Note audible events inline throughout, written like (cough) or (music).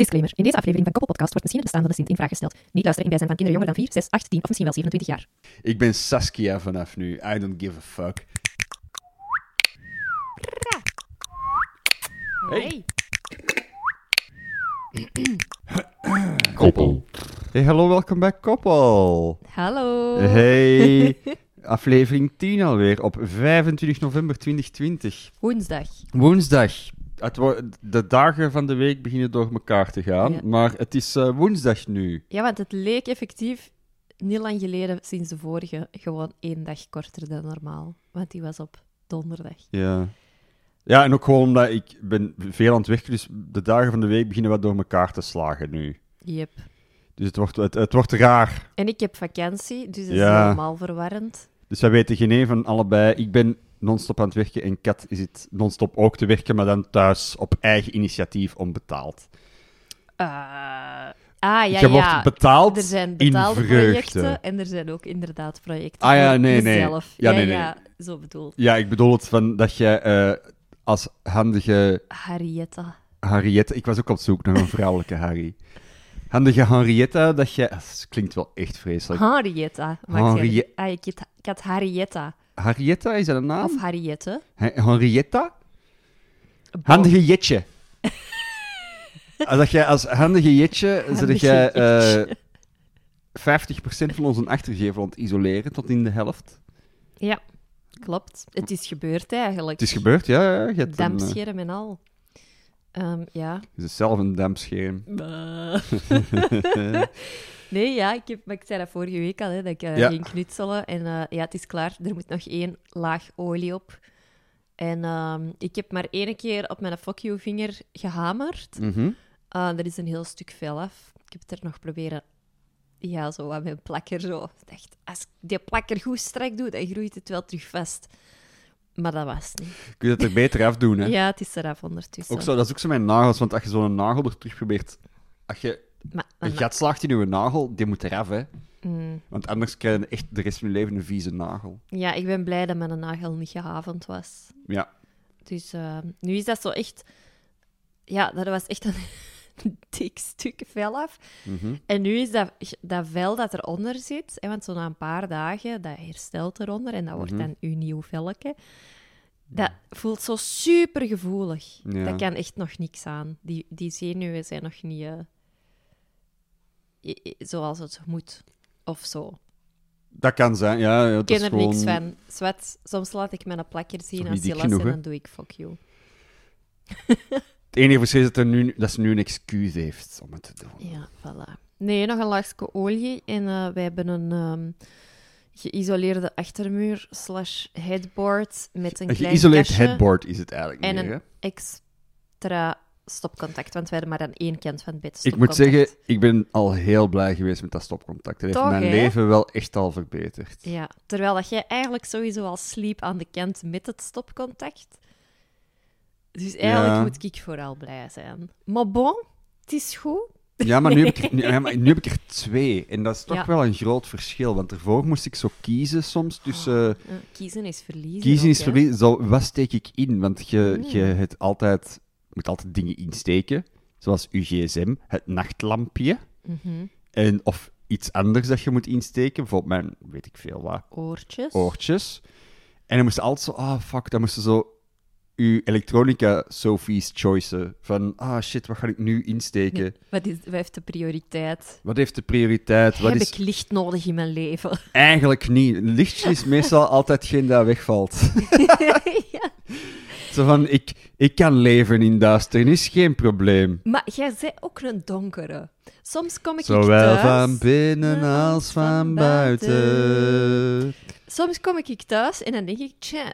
Disclaimer. In deze aflevering van Koppelpodcast wordt misschien het bestaan van de Sint in vraag gesteld. Niet luisteren in bijzijn van kinderen jonger dan 4, 6, 8, 10 of misschien wel 27 jaar. Ik ben Saskia vanaf nu. I don't give a fuck. Hey. Koppel. Hey, hallo, welkom bij Koppel. Hallo. Hey, (laughs) aflevering 10 alweer op 25 november 2020. Woensdag. Woensdag. Het de dagen van de week beginnen door elkaar te gaan, Ja. maar het is eh, woensdag nu. Ja, want het leek effectief niet lang geleden sinds de vorige gewoon één dag korter dan normaal. Want die was op donderdag. Ja. Ja, en ook gewoon omdat ik ben veel aan het werken, dus de dagen van de week beginnen wat door elkaar te slagen nu. Yep. Dus het wordt, het, het wordt raar. En ik heb vakantie, dus Ja. is helemaal verwarrend. Dus wij weten geen een van allebei. Ik ben non-stop aan het werken en Kat zit non-stop ook te werken, maar dan thuis op eigen initiatief onbetaald. Eh, ah, ja, Je ja. wordt betaald Er zijn betaalde projecten en er zijn ook inderdaad projecten Ah, ja, nee, nee. jezelf. Ja, Ja, nee, nee. ja, zo bedoeld. Ja, ik bedoel het van dat jij eh, als handige Harrietta. Henriette... Ik was ook op zoek naar een vrouwelijke Harry. Handige Henrietta, dat jij... Dat klinkt wel echt vreselijk. Harrietta. Harrie- geen- Ah, ik, had, ik had Harrietta. Harrietta, is dat een naam? Of Harriette. He- Henrietta? Jetje. (laughs) als dat jij als handige Jetje, Handige zit jij Jetje. eh 50% van onze achtergevel aan het isoleren tot in de helft. Ja, klopt. Het is gebeurd eigenlijk. Het is gebeurd, ja. ja. Je hebt een, eh, Dampscherm en al. Ehm, ja. je is zelf een dampscherm. (laughs) (laughs) nee, ja, ik, heb, maar ik zei dat vorige week al, hè, dat ik eh, Ja. ging knutselen. En eh, ja, het is klaar. Er moet nog één laag olie op. En ehm, ik heb maar één keer op mijn fuck you vinger gehamerd. Mhm. Ah, er is een heel stuk vel af. Ik heb het er nog proberen... Ja, zo aan mijn plakker zo. Ik dacht, als ik die plakker goed strak doe, dan groeit het wel terug vast. Maar dat was het niet. Kun je het er beter afdoen, hè? (laughs) Ja, het is eraf ondertussen. Ook zo, dat is ook zo met nagels, want als je zo'n nagel er terug probeert... Als je een gat slaagt in je nagel, die moet eraf, hè. Mm. Want anders krijg je echt de rest van je leven een vieze nagel. Ja, ik ben blij dat mijn nagel niet gehavend was. Ja. Dus eh, nu is dat zo echt... Ja, dat was echt een (laughs) dik stuk vel af. Mhm. En nu is dat, dat vel dat eronder zit, hè, want zo na een paar dagen, dat herstelt eronder en dat wordt Mhm. dan uw nieuw velletje. Dat voelt zo super gevoelig. Ja. Dat kan echt nog niks aan. Die, die zenuwen zijn nog niet eh, zoals het moet. Of zo. Dat kan zijn, ja. ja Ik ken er gewoon... niks van. Zwet, soms laat ik mijn plakker zien niet dik Silas en dan doe ik fuck you. (laughs) Het enige verschil is dat, er nu, dat ze nu een excuus heeft om het te doen. Ja, voilà. Nee, nog een laagje olie. En eh, wij hebben een ehm, geïsoleerde achtermuur slash headboard met een Een klein geïsoleerd headboard is het eigenlijk en meer, hè. een extra stopcontact, want wij hadden maar aan één kant van het bed Ik moet zeggen, ik ben al heel blij geweest met dat stopcontact. Het heeft Toch, mijn hè? leven wel echt al verbeterd. Ja, terwijl dat jij eigenlijk sowieso al sliep aan de kant met het stopcontact. Dus eigenlijk Ja. moet ik vooral blij zijn. Maar bon, het is goed. Ja, maar nu heb, ik er, nu, (laughs) ja, maar nu heb ik er twee. En dat is toch Ja. wel een groot verschil. Want ervoor moest ik zo kiezen soms tussen... Eh, kiezen is verliezen. Kiezen ook, is verliezen. Zo, wat steek ik in? Want je, Mm. je het altijd, moet altijd dingen insteken. Zoals uw gsm, het nachtlampje. En, of iets anders dat je moet insteken. Bijvoorbeeld mijn, weet ik veel wat, Oortjes. oortjes. En dan moest je altijd zo, ah fuck, dan moesten zo uw elektronica Sophie's choicen. Van, ah shit, wat ga ik nu insteken? Wat, is, wat heeft de prioriteit? Wat heeft de prioriteit? Wat Heb is ik licht nodig in mijn leven? (laughs) eigenlijk niet? Lichtje is meestal altijd geen dat wegvalt. (laughs) ja. Zo van, ik, ik kan leven in duisternis, geen probleem. Maar jij bent ook een donkere. Soms kom ik Zowel thuis... van binnen als van buiten. Soms kom ik thuis en dan denk ik, tja,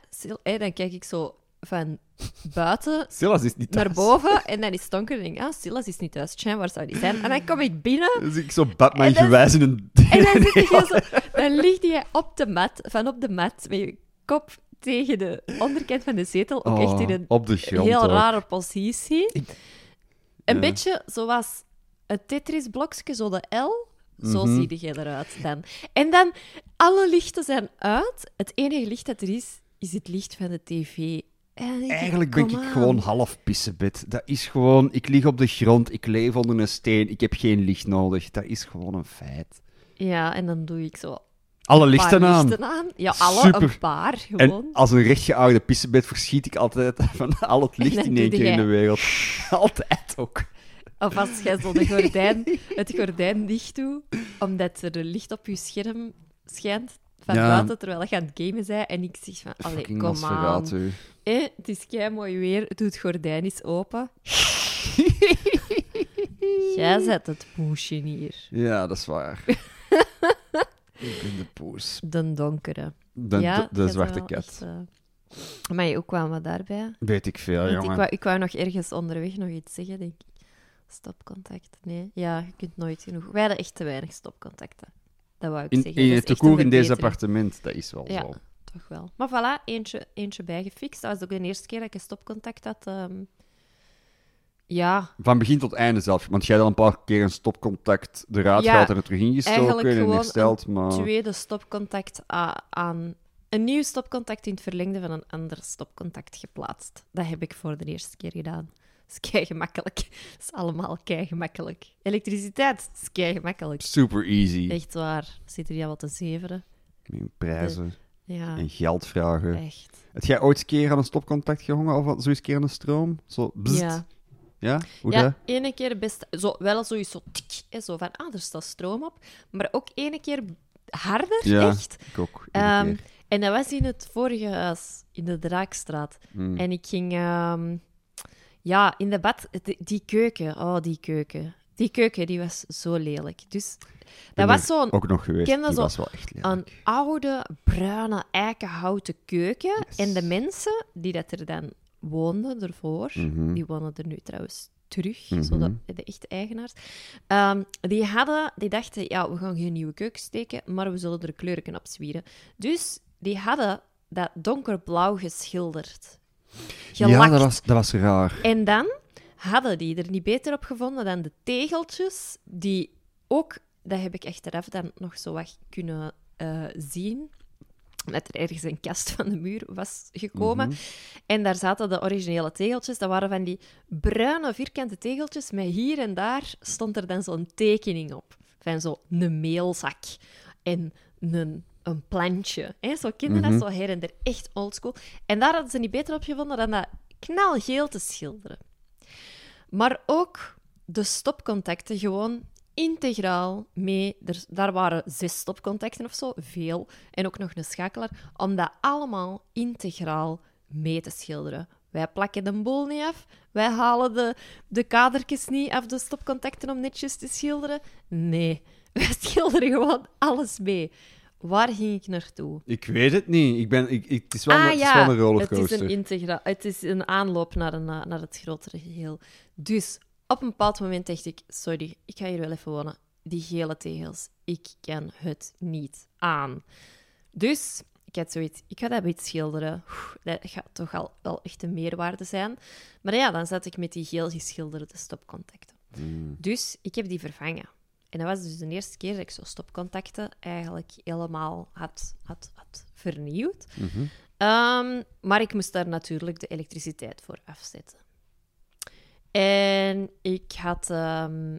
dan kijk ik zo van buiten is niet naar boven en dan is het donker en denk ik, ah, Silas is niet thuis. Tja, waar zou die zijn? En dan kom ik binnen Dus ik zo Batman dan- gewijs in een... en dan, zit je zo, dan ligt je op de mat, van op de mat, met je kop tegen de onderkant van de zetel, ook echt in Oh, een op de grond heel ook. rare positie. Een Ja. beetje zoals een Tetris-blokje, zo de L. Zo Mhm. zie je eruit dan. En dan, alle lichten zijn uit. Het enige licht dat er is, is het licht van de tv En Eigenlijk ben ik aan. gewoon half pissebed. Dat is gewoon... Ik lig op de grond, ik leef onder een steen, ik heb geen licht nodig. Dat is gewoon een feit. Ja, en dan doe ik zo Alle lichten aan. lichten aan. Ja, alle, Super. een paar, gewoon. En als een rechtgeaarde pissebed verschiet ik altijd (laughs) van al het licht in één keer in de wereld. (laughs) Altijd ook. Of als jij zo de gordijn, (laughs) het gordijn dicht doet, omdat er licht op je scherm schijnt van Ja. buiten, terwijl je aan het gamen bent. En ik zeg van, allee, kom aan. Nosferatu. Eh, het is kei mooi weer, doe het gordijn eens open. Jij zet het poesje hier. Ja, dat is waar. Ik ben de poes. De donkere. De, ja, de, de zwarte kat. eh, Maar hoe kwamen we daarbij? Weet ik veel, Want ik, jongen. wou, ik wou nog ergens onderweg nog iets zeggen, denk ik. Stopcontact. Nee, ja, je kunt nooit genoeg. Wij hadden echt te weinig stopcontacten. Dat wou ik In, zeggen. in het een in deze appartement, dat is wel Ja. zo. Toch wel. Maar voilà, eentje, eentje bijgefixt. Dat was ook de eerste keer dat ik een stopcontact had. ehm. Ja, Van begin tot einde zelf. Want jij had al een paar keer een stopcontact eruit Ja, en er terug ingestoken en hersteld, maar... tweede stopcontact aan... Een nieuw stopcontact in het verlengde van een ander stopcontact geplaatst. Dat heb ik voor de eerste keer gedaan. Dat is kei gemakkelijk. Dat is allemaal kei gemakkelijk. Elektriciteit is kei gemakkelijk. Super easy. Echt waar. Zit er hier wat te zeveren? Met prijzen Ja, en geld vragen. echt. Heb jij ooit een keer aan een stopcontact gehangen of zo eens een keer aan een stroom? Zo, bzzt. Ja. Ja? Hoe ja, dat? ene keer best... Zo, wel sowieso tik, hè, zo van, ah, er staat stroom op. Maar ook ene keer harder, Ja, echt. ik ook. Ehm, keer. en dat was in het vorige huis, in de Draakstraat. Mm. En ik ging... ehm, ja, in de bad... Die, die keuken, oh, die keuken. Die keuken, die was zo lelijk. Dus ben dat was er zo'n Ook nog geweest. Die zo was wel echt lelijk. een oude, bruine, eikenhouten keuken. Yes. En de mensen die dat er dan woonden ervoor, Mhm. die wonen er nu trouwens terug, Mhm. zo de, de echte eigenaars, ehm, die, hadden, die dachten, ja, we gaan geen nieuwe keuken steken, maar we zullen er kleuren op zwieren. Dus die hadden dat donkerblauw geschilderd. Ja, dat was, dat was raar. En dan hadden die er niet beter op gevonden dan de tegeltjes, die ook, dat heb ik achteraf dan nog zo wat kunnen eh, zien, dat er ergens een kast van de muur was gekomen. Mhm. En daar zaten de originele tegeltjes. Dat waren van die bruine vierkante tegeltjes, met hier en daar stond er dan zo'n tekening op. Van zo'n meelzak en een, een plantje. Hè? Zo kinderen dat zo her en der. Echt oldschool. En daar hadden ze niet beter op gevonden dan dat knalgeel te schilderen. Maar ook de stopcontacten gewoon integraal mee. Er, daar waren zes stopcontacten of zo, veel. En ook nog een schakelaar. Om dat allemaal integraal mee te schilderen. Wij plakken de boel niet af. Wij halen de, de kadertjes niet af de stopcontacten om netjes te schilderen. Nee, (laughs) wij schilderen gewoon alles mee. Waar ging ik naartoe? Ik weet het niet. Ik ben, ik, ik- het is wel, een, ah het is ja, wel een het is een, integra het is een aanloop naar, een, eh, naar het grotere geheel. Dus op een bepaald moment dacht ik, sorry, ik ga hier wel even wonen. Die gele tegels, ik kan het niet aan. Dus ik had zoiets, ik ga dat iets schilderen. Oeh, Dat gaat toch al wel echt een meerwaarde zijn. Maar ja, dan zat ik met die geel geschilderde stopcontacten. Mm. Dus ik heb die vervangen. En dat was dus de eerste keer dat ik zo stopcontacten eigenlijk helemaal had, had, had vernieuwd. Mhm. Ehm, maar ik moest daar natuurlijk de elektriciteit voor afzetten. En ik had ehm,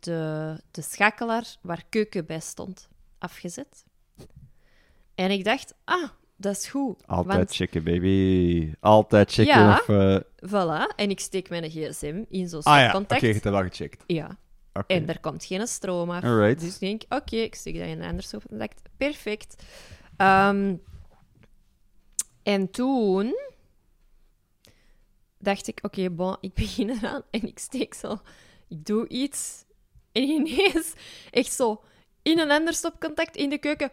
de, de schakelaar waar keuken bij stond afgezet. En ik dacht, ah, dat is goed. Altijd want checken, baby. Altijd checken Ja. of... eh, voilà, en ik steek mijn gsm in zo'n Ah ja, oké, stopcontact. je hebt dat wel gecheckt. ja, Oké. En er komt geen stroom af. Alright. Dus ik denk, oké, ik steek dat in een ander stopcontact. Perfect. Ehm, en toen dacht ik, oké, bon, ik begin eraan en ik steek zo, ik doe iets. En ineens, echt zo, in een ander stopcontact in de keuken.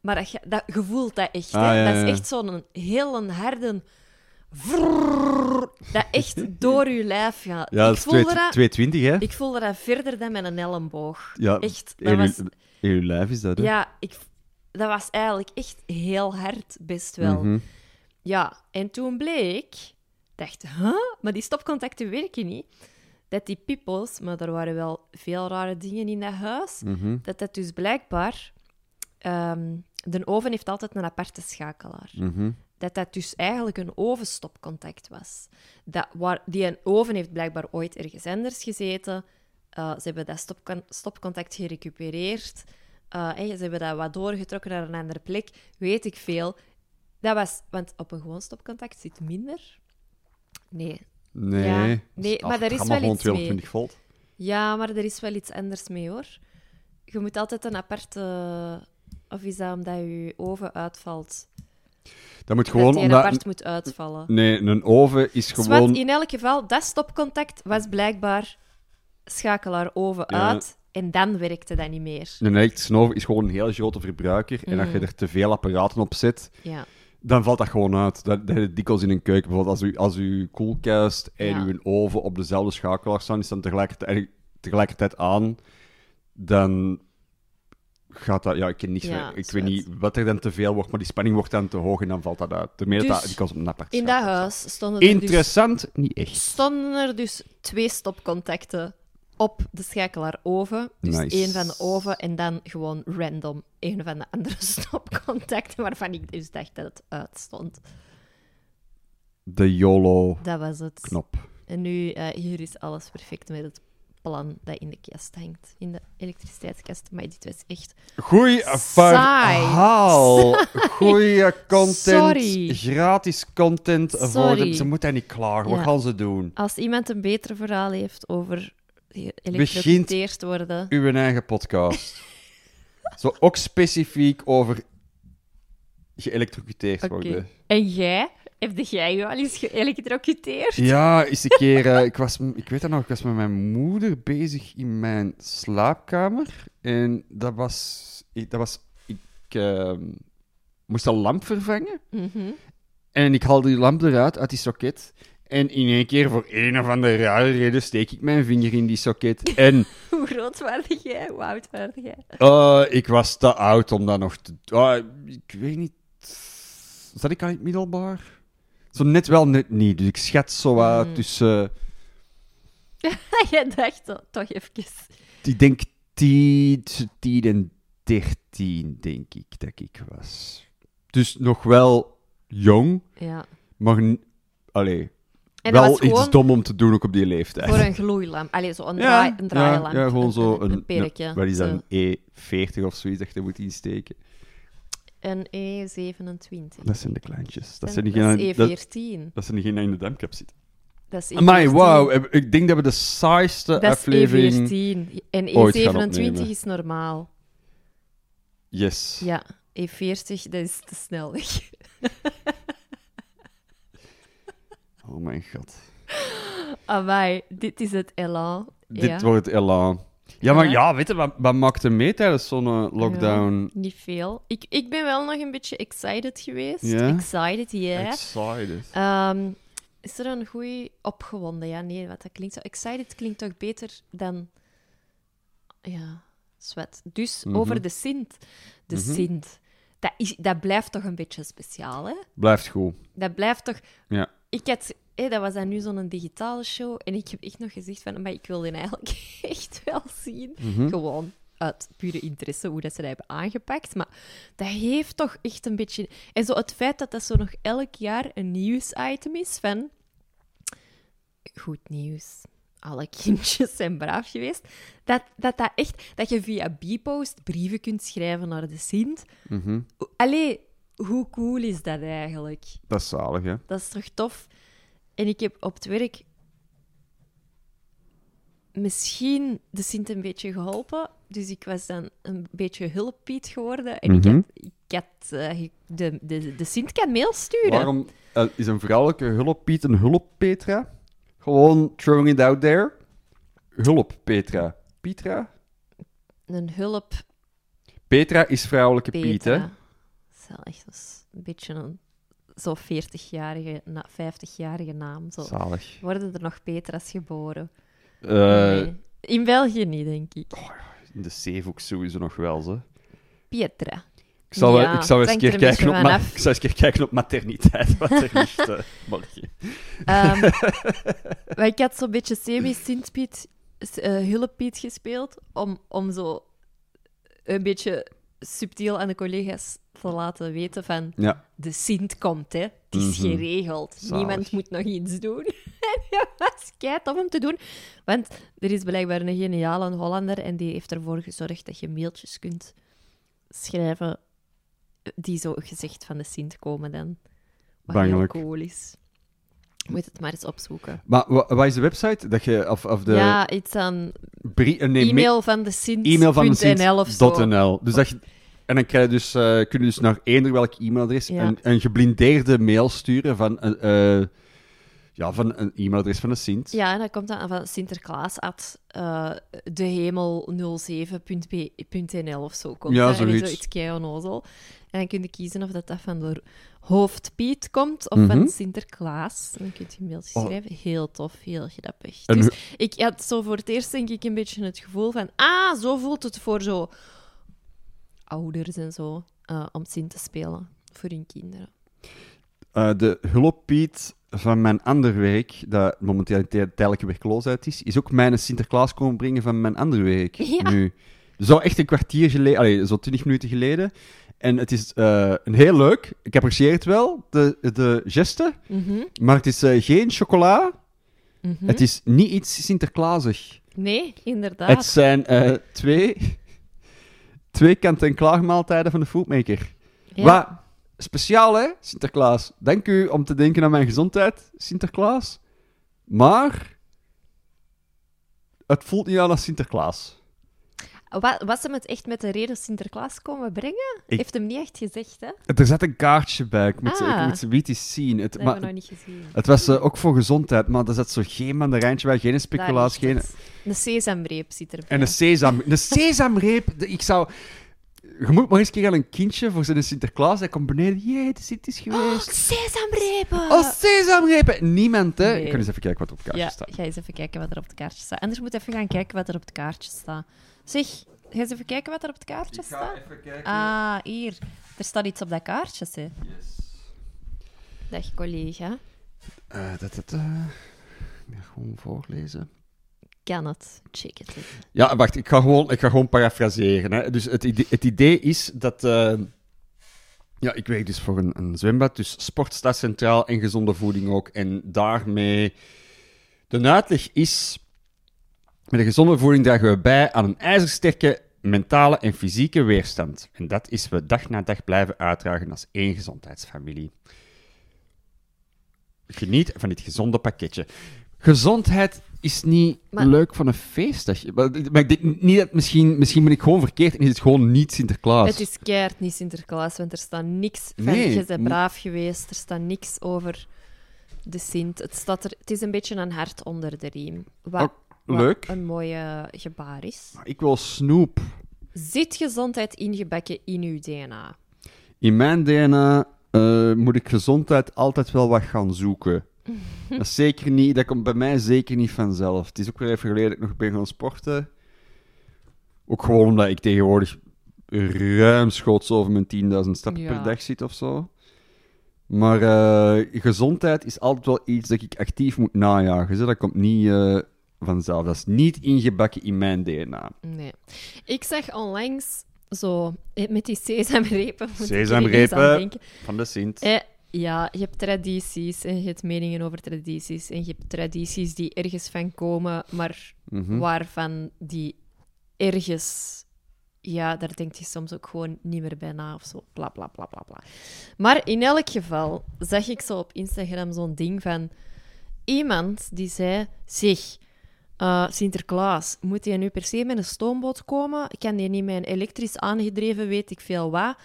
maar dat, dat, je voelt dat echt. Ah, hè? ja, dat is echt zo'n heel een harde... dat echt door je lijf gaat. Ja, dat ik is voelde 2 dat... 220, hè? Ik voelde dat verder dan met een elleboog. Ja, Echt, dat in, was, in lijf is dat, hè? ja, ik, dat was eigenlijk echt heel hard, best wel. Mhm. Ja, en toen bleek, dacht, huh? Maar die stopcontacten werken niet. Dat die pippels, maar er waren wel veel rare dingen in dat huis, Mhm. dat dat dus blijkbaar... ehm, de oven heeft altijd een aparte schakelaar. Mhm. dat dat dus eigenlijk een ovenstopcontact was. Dat, waar, die een oven heeft blijkbaar ooit ergens anders gezeten. Eh, ze hebben dat stopcon- stopcontact gerecupereerd. Eh, hè, ze hebben dat wat doorgetrokken naar een andere plek. Weet ik veel. Dat was... Want op een gewoon stopcontact zit minder. Nee. Nee. Ja, nee, maar er is wel iets mee. 220 volt. Ja, maar er is wel iets anders mee, hoor. Je moet altijd een aparte... Of is dat omdat je oven uitvalt? Dat moet dat gewoon die omdat... apart moet uitvallen. Nee, een oven is Zwat, gewoon... in elk geval, dat stopcontact was blijkbaar schakelaar oven Ja. uit en dan werkte dat niet meer. Een elektrische oven is gewoon een heel grote verbruiker. En als je Mm. er te veel apparaten op zet, Ja, dan valt dat gewoon uit. Dat, dat heb je dikwijls in een keuken. Bijvoorbeeld als u, als uw koelkast en Ja. uw oven op dezelfde schakelaar staan, is dan tegelijkertijd, tegelijkertijd aan, dan gaat dat... Ja, ik ken niks Ja, Ik weet niet wat er dan te veel wordt, maar die spanning wordt dan te hoog en dan valt dat uit. Dat Dus dat op een apart in dat huis stonden er, dus, Interessant, niet echt. stonden er dus twee stopcontacten op de schakelaar oven. Dus Nice. één van de oven en dan gewoon random één van de andere (laughs) stopcontacten, waarvan ik dus dacht dat het uitstond. De YOLO-knop. Dat was het. En nu, eh, hier is alles perfect met het plan dat in de kast hangt. In de elektriciteitskast. Maar dit was echt... Goeie verhaal. (laughs) Goeie content. Sorry. Gratis content. Voor de, ze moeten niet klaar. Wat Ja. gaan ze doen? Als iemand een beter verhaal heeft over geëlektrocuteerd worden... Uw eigen podcast. (laughs) Zo ook specifiek over geëlektrocuteerd worden. En jij? Heb jij je al eens geëlektrocuteerd? Ja, eens een keer. (laughs) eh, ik, was, ik weet dat nog, ik was met mijn moeder bezig in mijn slaapkamer. En dat was. Ik, dat was, ik ehm, moest een lamp vervangen. Mhm. En ik haal die lamp eruit, uit die socket. En in één keer, voor een of andere rare reden, steek ik mijn vinger in die socket. En (laughs) Hoe groot was jij? Hoe oud was jij? eh, ik was te oud om dat nog te... ah, ik weet niet... Zat ik al in het middelbaar? Zo net wel, net niet. Dus ik schat zo wat Mm. tussen... (laughs) jij dacht to- toch even... Ik denk tien, 10 en 13, denk ik, dat ik was. Dus nog wel jong, Ja. maar... Allee, En dat wel iets dom om te doen ook op die leeftijd. voor een gloeilamp. Allee, zo een, draai, een draailamp. Ja, ja, gewoon zo een, een, een perkje. wat is dat, Zo. een E40 of zoiets dat je moet insteken. Een E27. Dat zijn de kleintjes. Dat zijn dat diegenen is dat, E14. dat zijn diegenen die in de damcap zitten. Dat is E14. Amai, wauw. Ik denk dat we de saaiste Dat aflevering... E14. En ooit gaan E27 opnemen. is normaal. Yes. Ja, E40, dat is te snel. (laughs) Oh mijn god. Amai, dit is het elan. Dit ja, wordt elan. Ja, maar Ja. weet je, wat, wat maakte mee tijdens zo'n eh, lockdown? niet veel. Ik, ik ben wel nog een beetje excited geweest. Ja? Excited, ja. Excited. Ehm, is er een goede opgewonden? Ja, nee, wat dat klinkt zo. Excited klinkt toch beter dan. Ja, sweat. Dus Mhm. over de Sint. De Mhm. Sint. Dat, is, dat blijft toch een beetje speciaal, hè? Blijft goed. Dat blijft toch. Ja. Ik had. Hé, dat was dan nu zo'n digitale show. En ik heb echt nog gezegd van. Maar ik wil die eigenlijk (laughs) echt wel zien. Mhm. Gewoon uit pure interesse hoe dat ze dat hebben aangepakt. Maar dat heeft toch echt een beetje... En zo het feit dat dat zo nog elk jaar een nieuwsitem is van... Goed nieuws. Alle (laughs) kindjes zijn braaf geweest. Dat dat, dat echt... Dat je via Bpost brieven kunt schrijven naar de Sint. Mhm. Allee, hoe cool is dat eigenlijk? Dat is zalig, hè? Dat is toch tof? En ik heb op het werk misschien de Sint een beetje geholpen. Dus ik was dan een beetje hulppiet geworden. En Mhm. ik had, ik had eh, de, de, de Sint kan mail sturen. Waarom eh, is een vrouwelijke hulp Piet een hulp Petra? Gewoon throwing it out there. Hulp Petra. Petra? Een hulp Petra is vrouwelijke Piet, hè? Is wel echt eens een beetje een zo 40-jarige, na- 50-jarige naam. Zo. Zalig. Worden er nog Petra's geboren? Eh, Nee. In België niet, denk ik. In de Zeevoek sowieso nog wel, ze. Petra. Ik Ja, ik eens keer er kijken op, ma- ik zal eens een keer kijken op materniteit, wat er (laughs) ligt eh. Ehm, (laughs) maar ik had zo'n beetje semi-Sint-Piet, eh, gespeeld, om, om zo een beetje subtiel aan de collega's te laten weten van... Ja. De Sint komt, hè. Het is Mhm. geregeld. Zalig. Niemand moet nog iets doen. (laughs) en dat was kei tof om te doen. Want er is blijkbaar een geniale Hollander en die heeft ervoor gezorgd dat je mailtjes kunt schrijven die zo gezegd van de Sint komen dan. Wat Bangelijk. heel cool is. Moet het maar eens opzoeken. Maar wa- wat is de website? Dat je, of, of de Ja, iets aan eh, nee, ma- e-mail van de Sint. e-mail van de. Sint.nl. Dus dat je, en dan krijg je dus, eh, kun je dus naar eender welk e-mailadres Ja. een, een geblindeerde mail sturen van, eh, ja, van een e-mailadres van de Sint. Ja, en dat komt dan van Sinterklaas at eh, dehemel07.nl of zo. Komt Ja, zoiets. Kei onnozel. En dan kun je kiezen of dat, dat van de hoofdpiet komt of Mhm. van Sinterklaas. En dan kun je mailtjes Oh. schrijven. Heel tof, heel grappig. En Dus ik had zo voor het eerst denk ik een beetje het gevoel van... Ah, zo voelt het voor zo ouders en zo. eh, om Sint te spelen voor hun kinderen. Eh, de hulppiet van mijn ander werk, dat momenteel tijdelijke werkloosheid is, is ook mijn Sinterklaas komen brengen van mijn andere werk. (laughs) Ja. Nu. Zo echt een kwartier geleden, allee, zo twintig minuten geleden. En het is eh, een heel leuk. Ik apprecieer het wel, de, de geste. Mhm, Maar het is eh, geen chocola. mhm. Het is niet iets Sinterklaasig. Nee, inderdaad. Het zijn eh, twee, twee kant-en-klaar maaltijden van de foodmaker. Ja. Wat speciaal, hè, Sinterklaas? Dank u om te denken aan mijn gezondheid, Sinterklaas. Maar het voelt niet aan als Sinterklaas. Wa- Was hem het echt met de reden Sinterklaas komen brengen? Ik- Heeft hem niet echt gezegd, hè? Er zat een kaartje bij. Ik moet, Ah. ik moet ze niet eens zien. Het, Dat maar, hebben we nog niet gezien. het was eh, ook voor gezondheid, maar er zat zo geen mandarijntje bij, geen speculaas, geen... De sesamreep zit erbij. En een sesam... Een sesamreep, ik zou... Je moet maar eens een keer aan een kindje voor zijn Sinterklaas. Hij komt beneden. Jee, de Sint is Oh, geweest. sesamrepen! Oh, sesamrepen! Niemand, hè? Nee. Ik kan eens even kijken wat er op het kaartje ja, staat. ga eens even kijken wat er op het kaartje staat. Anders moet even gaan kijken wat er op het kaartje staat. Zeg, ga eens even kijken wat er op het kaartje staat. even kijken. Ah, hier. Er staat iets op dat kaartje, hè. Yes. Dag, collega. Eh, dat, dat, eh, ik ga gewoon voorlezen. Kan het? Ja, wacht, ik ga gewoon, ik ga gewoon parafraseren. Hè. Dus het idee, het idee is dat... eh, ja, ik werk dus voor een, een zwembad, dus sport staat centraal en gezonde voeding ook. En daarmee... De uitleg is... Met een gezonde voeding dragen we bij aan een ijzersterke mentale en fysieke weerstand. En dat is we dag na dag blijven uitdragen als één gezondheidsfamilie. Geniet van dit gezonde pakketje. Gezondheid is niet Maar- leuk van een feestdag. Maar, maar ik denk niet dat misschien, misschien ben ik gewoon verkeerd en is het gewoon niet Sinterklaas. Het is keihard niet Sinterklaas, want er staat niks van Nee. je bent braaf geweest. Er staat niks over de Sint. Het, staat er, het is een beetje een hart onder de riem. Wat, Oh, wat een mooie gebaar is. Ik wil snoep. Zit gezondheid ingebakken in uw DNA? In mijn DNA eh, moet ik gezondheid altijd wel wat gaan zoeken. Dat, is zeker niet, dat komt bij mij zeker niet vanzelf. Het is ook weer even geleden dat ik nog ben gaan sporten. Ook gewoon omdat ik tegenwoordig ruimschoots over mijn 10.000 stappen Ja. per dag zit of zo. Maar eh, gezondheid is altijd wel iets dat ik actief moet najagen. Zo. Dat komt niet eh, vanzelf. Dat is niet ingebakken in mijn DNA. Nee. Ik zag onlangs zo eh, met die sesamrepen. Sesamrepen. Van de Sint. Eh, ja, je hebt tradities en je hebt meningen over tradities. En je hebt tradities die ergens van komen, maar Mhm. waarvan die ergens... Ja, daar denk je soms ook gewoon niet meer bij na of zo. Bla, bla, bla, bla, bla. Maar in elk geval zag ik zo op Instagram zo'n ding van... Iemand die zei... Zeg, eh, Sinterklaas, moet hij nu per se met een stoomboot komen? Kan die niet met een elektrisch aangedreven, weet ik veel wat?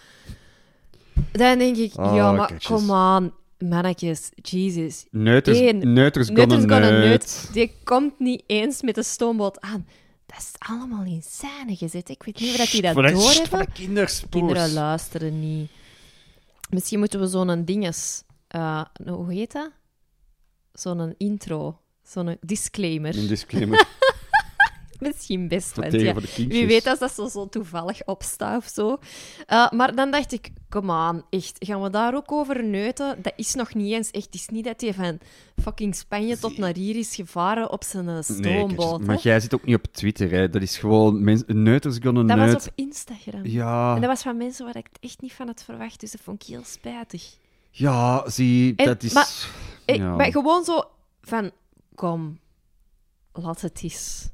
Dan denk ik, Oh, ja, maar come on, mannetjes, Jesus. Neuters, Eén. neuters Neuters gonna neut. neut. Die komt niet eens met de stoomboot aan. Dat is allemaal in scène gezet. Ik weet niet of dat die dat doorhebben. de kinderspoes. Kinderen luisteren niet. Misschien moeten we zo'n dinges... eh, hoe heet dat? Zo'n intro. Zo'n disclaimer. Een disclaimer. (laughs) Misschien best, want tegen ja, wie weet als dat zo, zo toevallig opstaat of zo. Uh, maar dan dacht ik, kom aan, echt, gaan we daar ook over neuten? Dat is nog niet eens echt. Het is niet dat hij van fucking Spanje tot naar hier is gevaren op zijn eh, Nee, stoomboot. kijk, maar jij zit ook niet op Twitter, hè. Dat is gewoon... Mens, neuters gonna dat neut. was op Instagram. Ja, En dat was van mensen waar ik het echt niet van had verwacht, dus dat vond ik heel spijtig. ja, zie, En- dat is... maar- Ik, ja. Maar gewoon zo van, kom, laat het eens.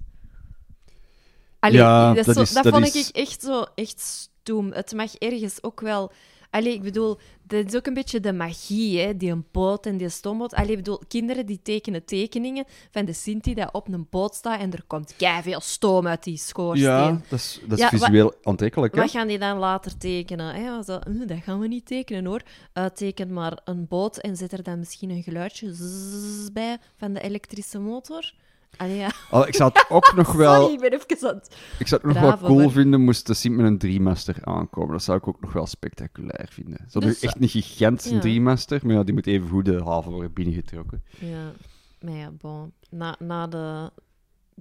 Allee, Ja, dat, dat zo- is- dat dat vond is- ik echt zo echt stoem. Het mag ergens ook wel... Allee, ik bedoel, dat is ook een beetje de magie, hè? Die een boot en die stoomboot. Allee, ik bedoel, kinderen die tekenen tekeningen van de Sint die dat op een boot staat en er komt veel stoom uit die schoorsteen. Ja, dat is, dat is Ja, visueel aantrekkelijk, hè. Wat gaan die dan later tekenen? Hè? Zo, "Hm, dat gaan we niet tekenen hoor. Uh, teken maar een boot en zet er dan misschien een geluidje bij van de elektrische motor. Allee, ja. Al, ik zou het ook nog (laughs) wel, Sorry, ik ben even aan het... ik zou het nog wel cool vinden moest de Sint met een driemaster aankomen. Dat zou ik ook nog wel spectaculair vinden. Zo Dus- echt een gigantische ja. driemaster, maar ja, die moet even goed de haven worden binnengetrokken. Ja, maar ja, bon. Na, na de,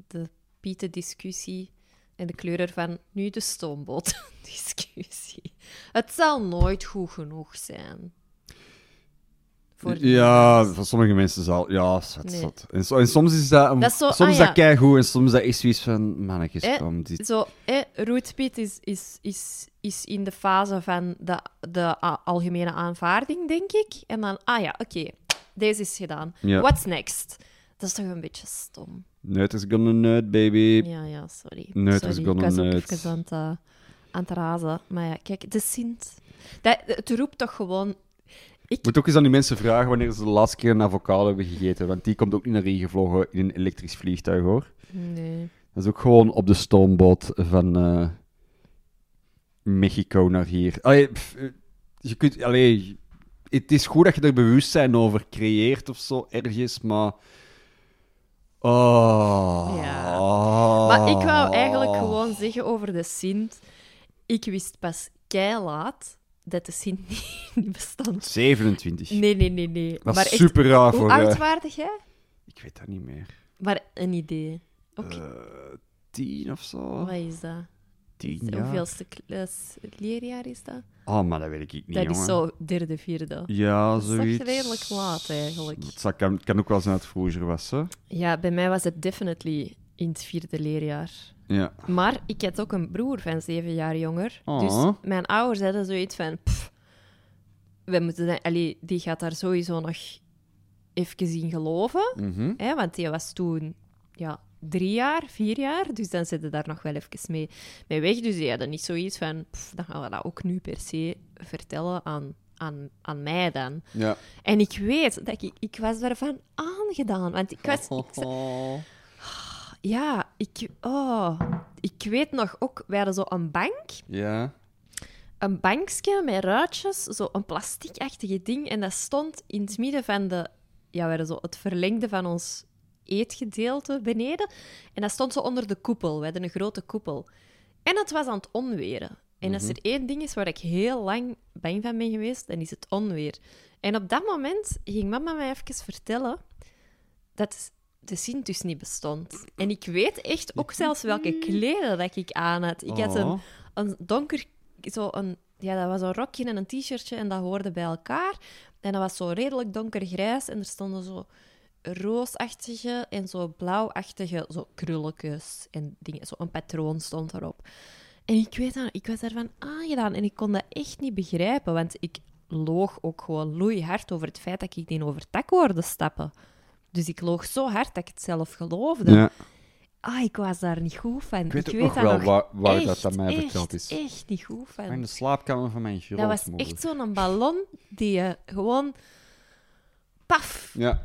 de Pieten-discussie en de kleur ervan, nu de stoomboot-discussie. (laughs) Het zal nooit goed genoeg zijn. Voor Ja, voor sommige mensen zal... Ja, zat, Nee. zat. En, so- en soms is dat, een- Dat is zo- soms ah, is ja. dat keigoed en soms is dat echt zoiets van... Mannetjes, Eh, kom, dit... Zo, eh, roetpiet is, is, is, is in de fase van de, de a- algemene aanvaarding, denk ik. En dan, ah ja, oké, deze is gedaan. Ja. What's next? Dat is toch een beetje stom. Neut is gonna neut, baby. Ja, ja, sorry. Neut sorry. is gonna ik was ook even aan het, eh, aan het razen. Maar ja, kijk, de Sint. Dat, het roept toch gewoon... Ik moet ook eens aan die mensen vragen wanneer ze de laatste keer een avocado hebben gegeten. Want die komt ook niet naar hier gevlogen in een elektrisch vliegtuig, hoor. Nee. Dat is ook gewoon op de stoomboot van eh, Mexico naar hier. Allee, pff, eh, je kunt... Allee, het is goed dat je er bewustzijn over creëert of zo, ergens, maar... Oh. Ja. Maar ik wou eigenlijk gewoon zeggen over de Sint. Ik wist pas kei laat dat de Sint niet, (laughs) niet bestond. 27. Nee, nee, nee, nee. Dat maar is echt, super raar hoe voor... oud eh, waarde jij? ik weet dat niet meer. Maar een idee. Eh, tien of zo? wat is dat? Tien jaar? Hoeveelste klas- leerjaar is dat? Oh, maar dat weet ik niet, dat jongen. is zo derde, vierde. Ja, Dat is zoiets. redelijk laat, eigenlijk. Het kan, kan ook wel zijn dat het vroeger was, hè? Ja, bij mij was het definitely in het vierde leerjaar. Ja. Maar ik had ook een broer van zeven jaar jonger. Oh. Dus mijn ouders hadden zoiets van... pff, we moeten allee, die gaat daar sowieso nog even in geloven. Mhm. Hè, want die was toen ja, drie jaar, vier jaar. Dus dan zitten daar nog wel even mee, mee weg. Dus die hadden niet zoiets van... pff, dan gaan we dat ook nu per se vertellen aan, aan, aan mij dan. Ja. En ik weet dat ik... Ik was daarvan aangedaan. Want ik was... ik- (laughs) ja, ik... Oh, ik weet nog ook... We hadden zo een bank Ja. een bankje met ruitjes, zo een plastiekachtige ding. En dat stond in het midden van de... Ja, we hadden zo het verlengde van ons eetgedeelte beneden. En dat stond zo onder de koepel. We hadden een grote koepel. En het was aan het onweren. En als er één ding is waar ik heel lang bang van ben geweest, dan is het onweer. En op dat moment ging mama mij even vertellen dat de Sint dus niet bestond. En ik weet echt ook zelfs welke kleren dat ik aan had. Ik had een Oh. een donker, zo een, ja, dat was een rokje en een t-shirtje en dat hoorde bij elkaar. En dat was zo redelijk donkergrijs en er stonden zo roosachtige en zo blauwachtige zo krulletjes en dingen. Zo een patroon stond erop. En ik weet dat, ik was daarvan aangedaan en ik kon dat echt niet begrijpen, want ik loog ook gewoon loeihard over het feit dat ik die over hoorde stappen. Dus ik loog zo hard dat ik het zelf geloofde. Ja. Ah, ik was daar niet goed van. Ik weet dat wel waar, dat aan mij verteld is. echt niet goed van. In de slaapkamer van mijn Dat grootmoeder. was echt zo'n ballon die je gewoon... Paf! Ja.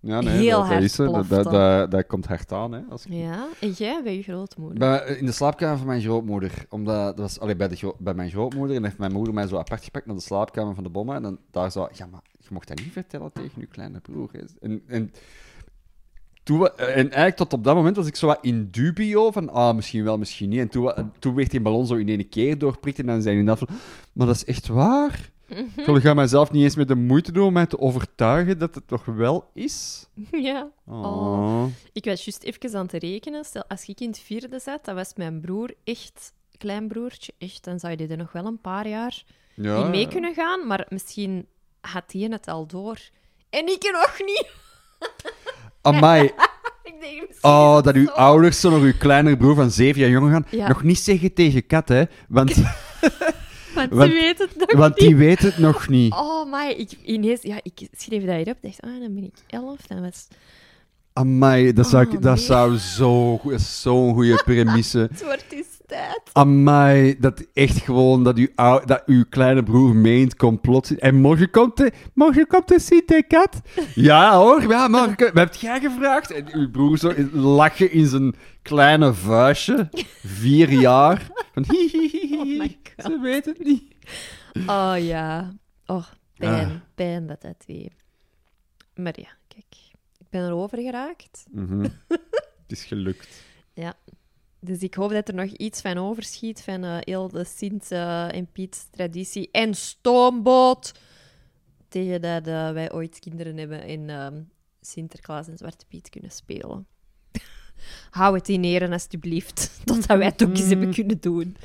Ja, nee, Heel dat, is het. Dat, dat, dat, dat komt hard aan, hè. Als ik... Ja, en jij bij je grootmoeder. Bij, in de slaapkamer van mijn grootmoeder. Omdat, dat was allee, bij, de, bij mijn grootmoeder. En heeft mijn moeder mij zo apart gepakt naar de slaapkamer van de bommen. En dan daar zo... Ja, maar je mocht dat niet vertellen tegen je kleine broer. hè. En, en, toen, we- en eigenlijk tot op dat moment was ik zo wat in dubio. Van, ah, misschien wel, misschien niet. En toen, toen werd die ballon zo in één keer doorprikt. En dan zei hij dat van... Maar dat is echt waar? Ik ga mijzelf niet eens met de moeite doen om mij te overtuigen dat het toch wel is. (laughs) ja. Oh. Ik was juist even aan het rekenen. Stel, als ik in het vierde zat, dan was mijn broer echt, kleinbroertje, echt, dan zou je er nog wel een paar jaar Ja. in mee kunnen gaan. Maar misschien had hij het al door. En ik nog niet. (laughs) Amai. (laughs) Ik denk, Oh, dat uw zo. ouders zo nog uw kleinere broer van zeven jaar jonger gaan. Ja. Nog niet zeggen tegen Kat, hè. Want, Want, want- ze weet het nog want niet. die weet het nog niet. Oh, maar ik ineens... Ja, ik schreef dat hierop. dacht, ah, dan ben ik elf. Dan was Amai, dat zou, Oh, dat nee. zou zo zo'n goede (laughs) premisse. het wordt eens tijd. Amai, dat echt gewoon dat uw, ou- dat uw kleine broer meent complot. En morgen komt de, morgen komt de? Ja hoor, ja, morgen. Wat hebt jij gevraagd? En uw broer zo lachen in zijn kleine vuistje. Vier jaar. Van hi, hi, hi, hi. Oh. Ze weet het niet. Oh ja. Oh, pijn. Ah. Pijn dat dat weer. Maar ja, kijk. Ik ben erover geraakt. Mhm. (laughs) Het is gelukt. Dus ik hoop dat er nog iets van overschiet van eh, heel de Sint eh, en Piet traditie. En stoomboot! Tegen dat eh, wij ooit kinderen hebben en ehm, Sinterklaas en Zwarte Piet kunnen spelen. (laughs) Hou het in ere, alstublieft. (laughs) Totdat wij het ook eens hebben kunnen doen.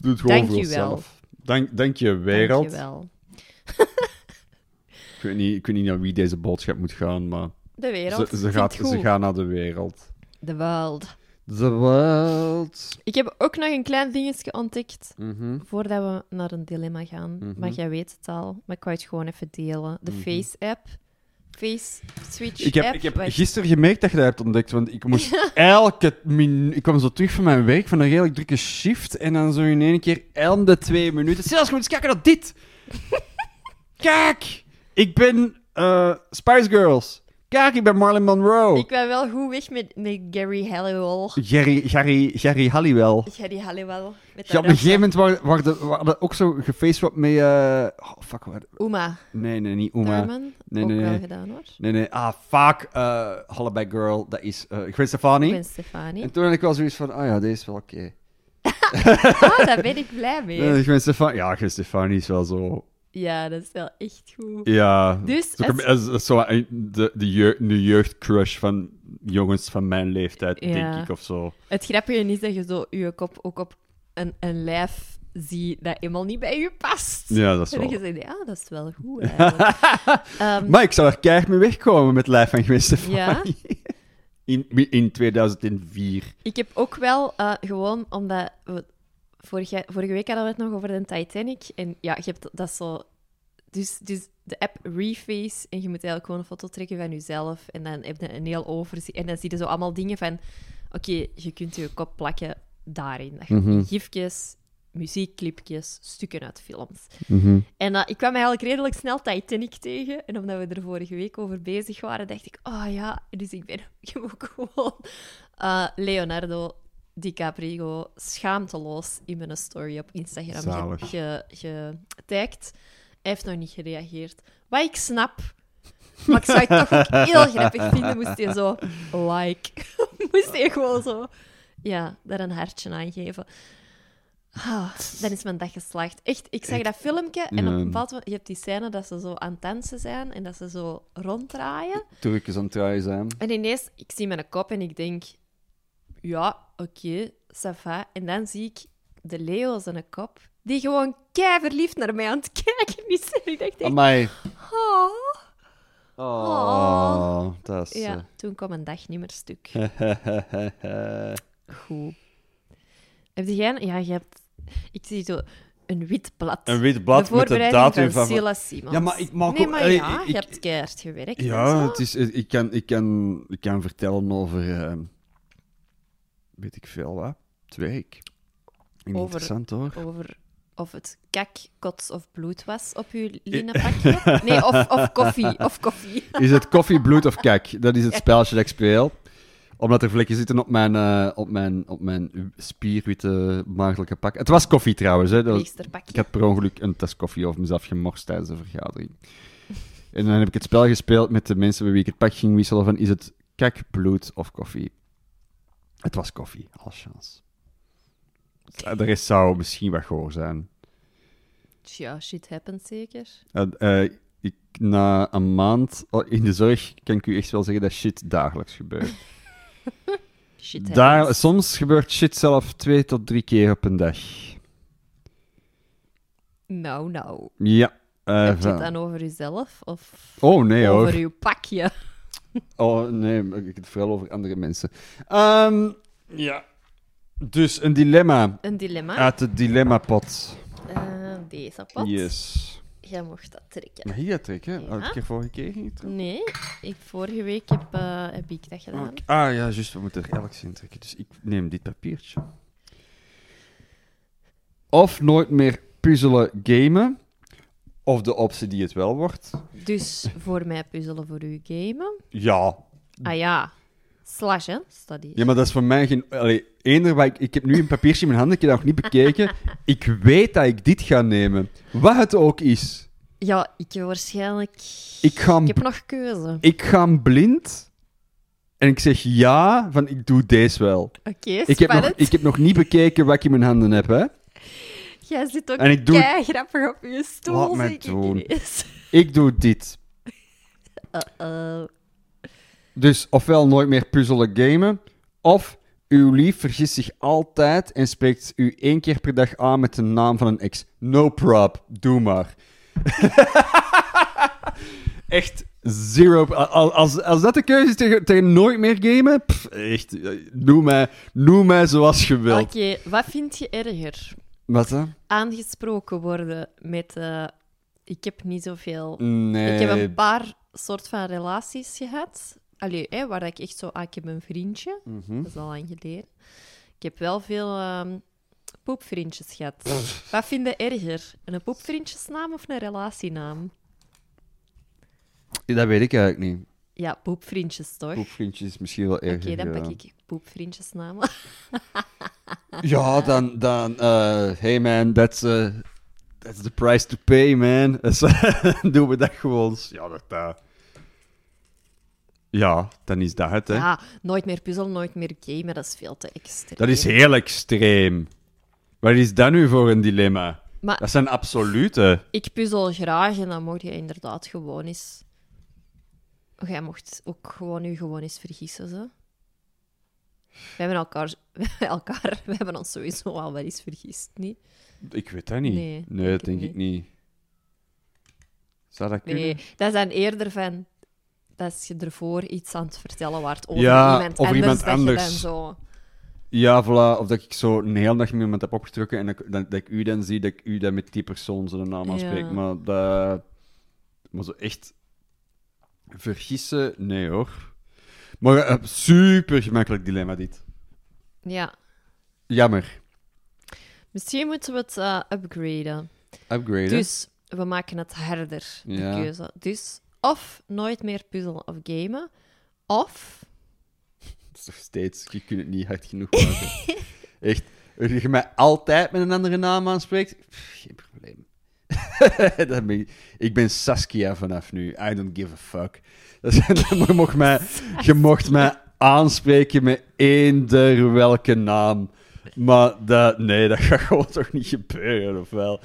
Doe het gewoon Dank voor je wel. onszelf. Dank, dank je, wereld. Dankjewel. (laughs) Ik weet, niet, ik weet niet naar wie deze boodschap moet gaan, maar De wereld. ze, ze, gaat, ze gaan naar de wereld. De world. The world. Ik heb ook nog een klein dingetje ontdekt. Mhm. Voordat we naar een dilemma gaan. Mhm. Maar jij weet het al. Maar ik wou het gewoon even delen. De Mhm. Face-app. Face Switch Ik heb, app. ik heb gisteren gemerkt dat je dat hebt ontdekt, want ik moest (laughs) elke min... Ik kwam zo terug van mijn werk, van een redelijk drukke shift, en dan zo in één keer de twee minuten... Zelfs gewoon eens kijken naar dit! (laughs) Kijk! Ik ben eh, Spice Girls. Kijk, ik ben Marilyn Monroe. Ik ben wel goed weg met, met Gary Halliwell. Jerry, Jerry, Jerry Halliwell. Gary Halliwell. Met Ja, op een gegeven moment waren, waren ook zo gefaceswapt met... eh, oh, fuck, wat... Uma Nee, nee, niet Uma. Thurman. Nee, ook nee, wel nee. gedaan hoor. Nee, nee. Ah, fuck. eh Hollaback Girl, dat is eh Gwen Stefani. Gwen Stefani. En toen had ik wel zoiets van, oh ja, deze is wel oké. (laughs) Ah, daar ben ik blij mee. (laughs) Eh, Gwen Stefani, ja, Gwen Stefani is wel zo... Ja, dat is wel echt goed. Ja. Dus Zo kom- als- als- zo, eh, de, de, jeugd, de jeugdcrush van jongens van mijn leeftijd, Ja. denk ik, of zo. Het grappige is dat je zo je kop ook op een, een lijf ziet dat helemaal niet bij je past. Ja, dat is En dat je wel... zegt, ja, dat is wel goed. (laughs) Ehm, Maar ik zou er keihard mee wegkomen met Lijf van Stefani. Ja? In, in 2004. Ik heb ook wel eh, gewoon omdat we vorige, vorige week hadden we het nog over de Titanic. En ja, je hebt dat zo. Dus, dus de app Reface. En je moet eigenlijk gewoon een foto trekken van jezelf. En dan heb je een heel overzicht. En dan zie je zo allemaal dingen van. Oké, je kunt je kop plakken daarin. Dat Mhm. gifjes, muziekclipjes, stukken uit films. Mhm. En eh, ik kwam eigenlijk redelijk snel Titanic tegen. En omdat we er vorige week over bezig waren, dacht ik, oh ja, dus ik ben (laughs) ook gewoon eh, Leonardo DiCaprio schaamteloos in mijn story op Instagram getagd. Hij heeft nog niet gereageerd. Wat ik snap. Maar ik zou het toch ook heel (laughs) grappig vinden, moest hij zo like. (laughs) moest hij gewoon zo, ja, daar een hartje aan geven. Ah, dan is mijn dag geslaagd. Echt, ik zag dat filmpje en op Ja. een bepaald moment... Je hebt die scène dat ze zo aan het dansen zijn en dat ze zo ronddraaien. Turkjes aan het draaien zijn. En ineens, ik zie mijn kop en ik denk... Ja, oké, ça va. En dan zie ik de Leo zijn kop, die gewoon kei verliefd naar mij aan het kijken is. (laughs) En ik dacht echt... Amai. Oh. Oh, dat is... Ja, toen kwam een dag niet meer stuk. eh, (laughs) Goed. Heb jij... Ja, je hebt... Ik zie zo een wit blad. een wit blad de met de datum van van... Ja, maar ik maak Nee, maar ja, ik- je hebt keihard gewerkt Ja, het is, ik, kan, ik, kan, ik kan vertellen over... eh, weet ik veel wat. Werk. Over- Interessant hoor. Over of het kak, kots of bloed was op uw linnenpakje. (laughs) Nee, of, of koffie. Of koffie. Is het koffie, bloed of kak? Dat is het spelletje dat ik speel. Omdat er vlekken zitten op mijn, eh, op mijn, op mijn spierwitte maagdelijke pak. Het was koffie trouwens. Hè. Dat ik had per ongeluk een tas koffie over mezelf gemorst tijdens de vergadering. En dan heb ik het spel gespeeld met de mensen bij wie ik het pak ging wisselen van is het kak, bloed of koffie? Het was koffie, als chance. De rest zou misschien wat goor zijn. Ja, shit happens zeker. Eh, ik, na een maand oh, in de zorg kan ik u echt wel zeggen dat shit dagelijks gebeurt. (laughs) Shit Daar, soms gebeurt shit zelf twee tot drie keer op een dag. Nou, nou. Ja. eh, Heb je het dan over jezelf of Oh nee hoor. over uw pakje? Oh nee, maar ik heb het vooral over andere mensen. Ehm, ja. Dus een dilemma Een dilemma. uit de dilemma-pot. Eh, deze pot. Yes. Jij mocht dat trekken. Mag je dat trekken? Ja. Had ik er vorige keer niet trekken? Nee, ik, vorige week heb, eh, heb ik dat gedaan. Ah ja, juist. We moeten er elk in trekken. Dus ik neem dit papiertje. Of nooit meer puzzelen gamen. Of de optie die het wel wordt. Dus voor mij puzzelen, voor u gamen. Ja. Ah ja, slash, hè? Staat hier. Ja, maar dat is voor mij geen... Allee, eender wat ik, ik heb nu een papiertje in mijn handen, ik heb dat nog niet bekeken. (laughs) ik weet dat ik dit ga nemen. Wat het ook is. Ja, ik waarschijnlijk... Ik ga, Ik heb nog keuze. ik ga blind... En ik zeg ja, van ik doe deze wel. Oké, Ik heb, nog, ik heb nog niet bekeken wat ik in mijn handen heb, hè. Jij zit ook En ik doe- kei grappig op je stoel, Laat doen. Ik doe dit. (laughs) Uh-oh. Dus ofwel nooit meer puzzelen gamen, of uw lief vergist zich altijd en spreekt u één keer per dag aan met de naam van een ex. No prob, doe maar. (laughs) Echt zero. Als, als, dat de keuze is tegen, tegen nooit meer gamen, pff, echt, eh, noem mij, noem mij zoals je wilt. Oké, wat vind je erger? Wat? Aangesproken worden met... eh, ik heb niet zoveel... Nee. Ik heb een paar soort van relaties gehad. Allee, hè, waar ik echt zo... Ah, ik heb een vriendje. Mhm. Dat is al lang geleden. Ik heb wel veel ehm, poepvriendjes gehad. (laughs) Wat vind je erger? Een poepvriendjesnaam of een relatienaam? Dat weet ik eigenlijk niet. Ja, poepvriendjes toch? Poepvriendjes is misschien wel Oké, erger. dan ja. pak ik poepvriendjesnamen. (laughs) Ja, dan, dan eh, hey man, that's, eh, that's the price to pay, man. (laughs) Doen we dat gewoon. Ja, dat, eh, ja, dan is dat het, hè. Ja, nooit meer puzzelen, nooit meer gamen, dat is veel te extreem. Dat is heel extreem. Wat is dat nu voor een dilemma? Maar Dat zijn absolute. ik puzzel graag en dan mocht je inderdaad gewoon eens... Jij mocht ook gewoon u gewoon eens vergissen, zo. We hebben elkaar... (laughs) Elkaar, we hebben ons sowieso al wel eens vergist, niet? Ik weet dat niet. Nee, dat denk ik ik niet. Zou dat kunnen? Nee, dat zijn eerder van... Dat je ervoor iets aan het vertellen waard over Ja, iemand anders. iemand anders. dan zo... Ja, voilà. Of dat ik zo een hele dag met iemand heb opgetrokken en dat, ik- dat, dat ik u dan zie, dat ik u dan met die persoon zijn naam aanspreek. Ja. Maar dat... Maar zo echt... Vergissen? Nee, hoor. Maar eh, super gemakkelijk dilemma, dit. Ja. Jammer. Misschien moeten we het eh, upgraden. Upgraden. Dus we maken het harder, de Ja. keuze. Dus of nooit meer puzzelen of gamen, of... (laughs) Dat is nog steeds... Je kunt het niet hard genoeg maken. (laughs) echt. Als je mij altijd met een andere naam aanspreekt, pff, geen probleem. (laughs) Dat ben ik, ik ben Saskia vanaf nu. I don't give a fuck. Dat (laughs) je, mocht mij, je mocht mij aanspreken met eender welke naam. Maar dat, nee, dat gaat gewoon toch niet gebeuren, of wel?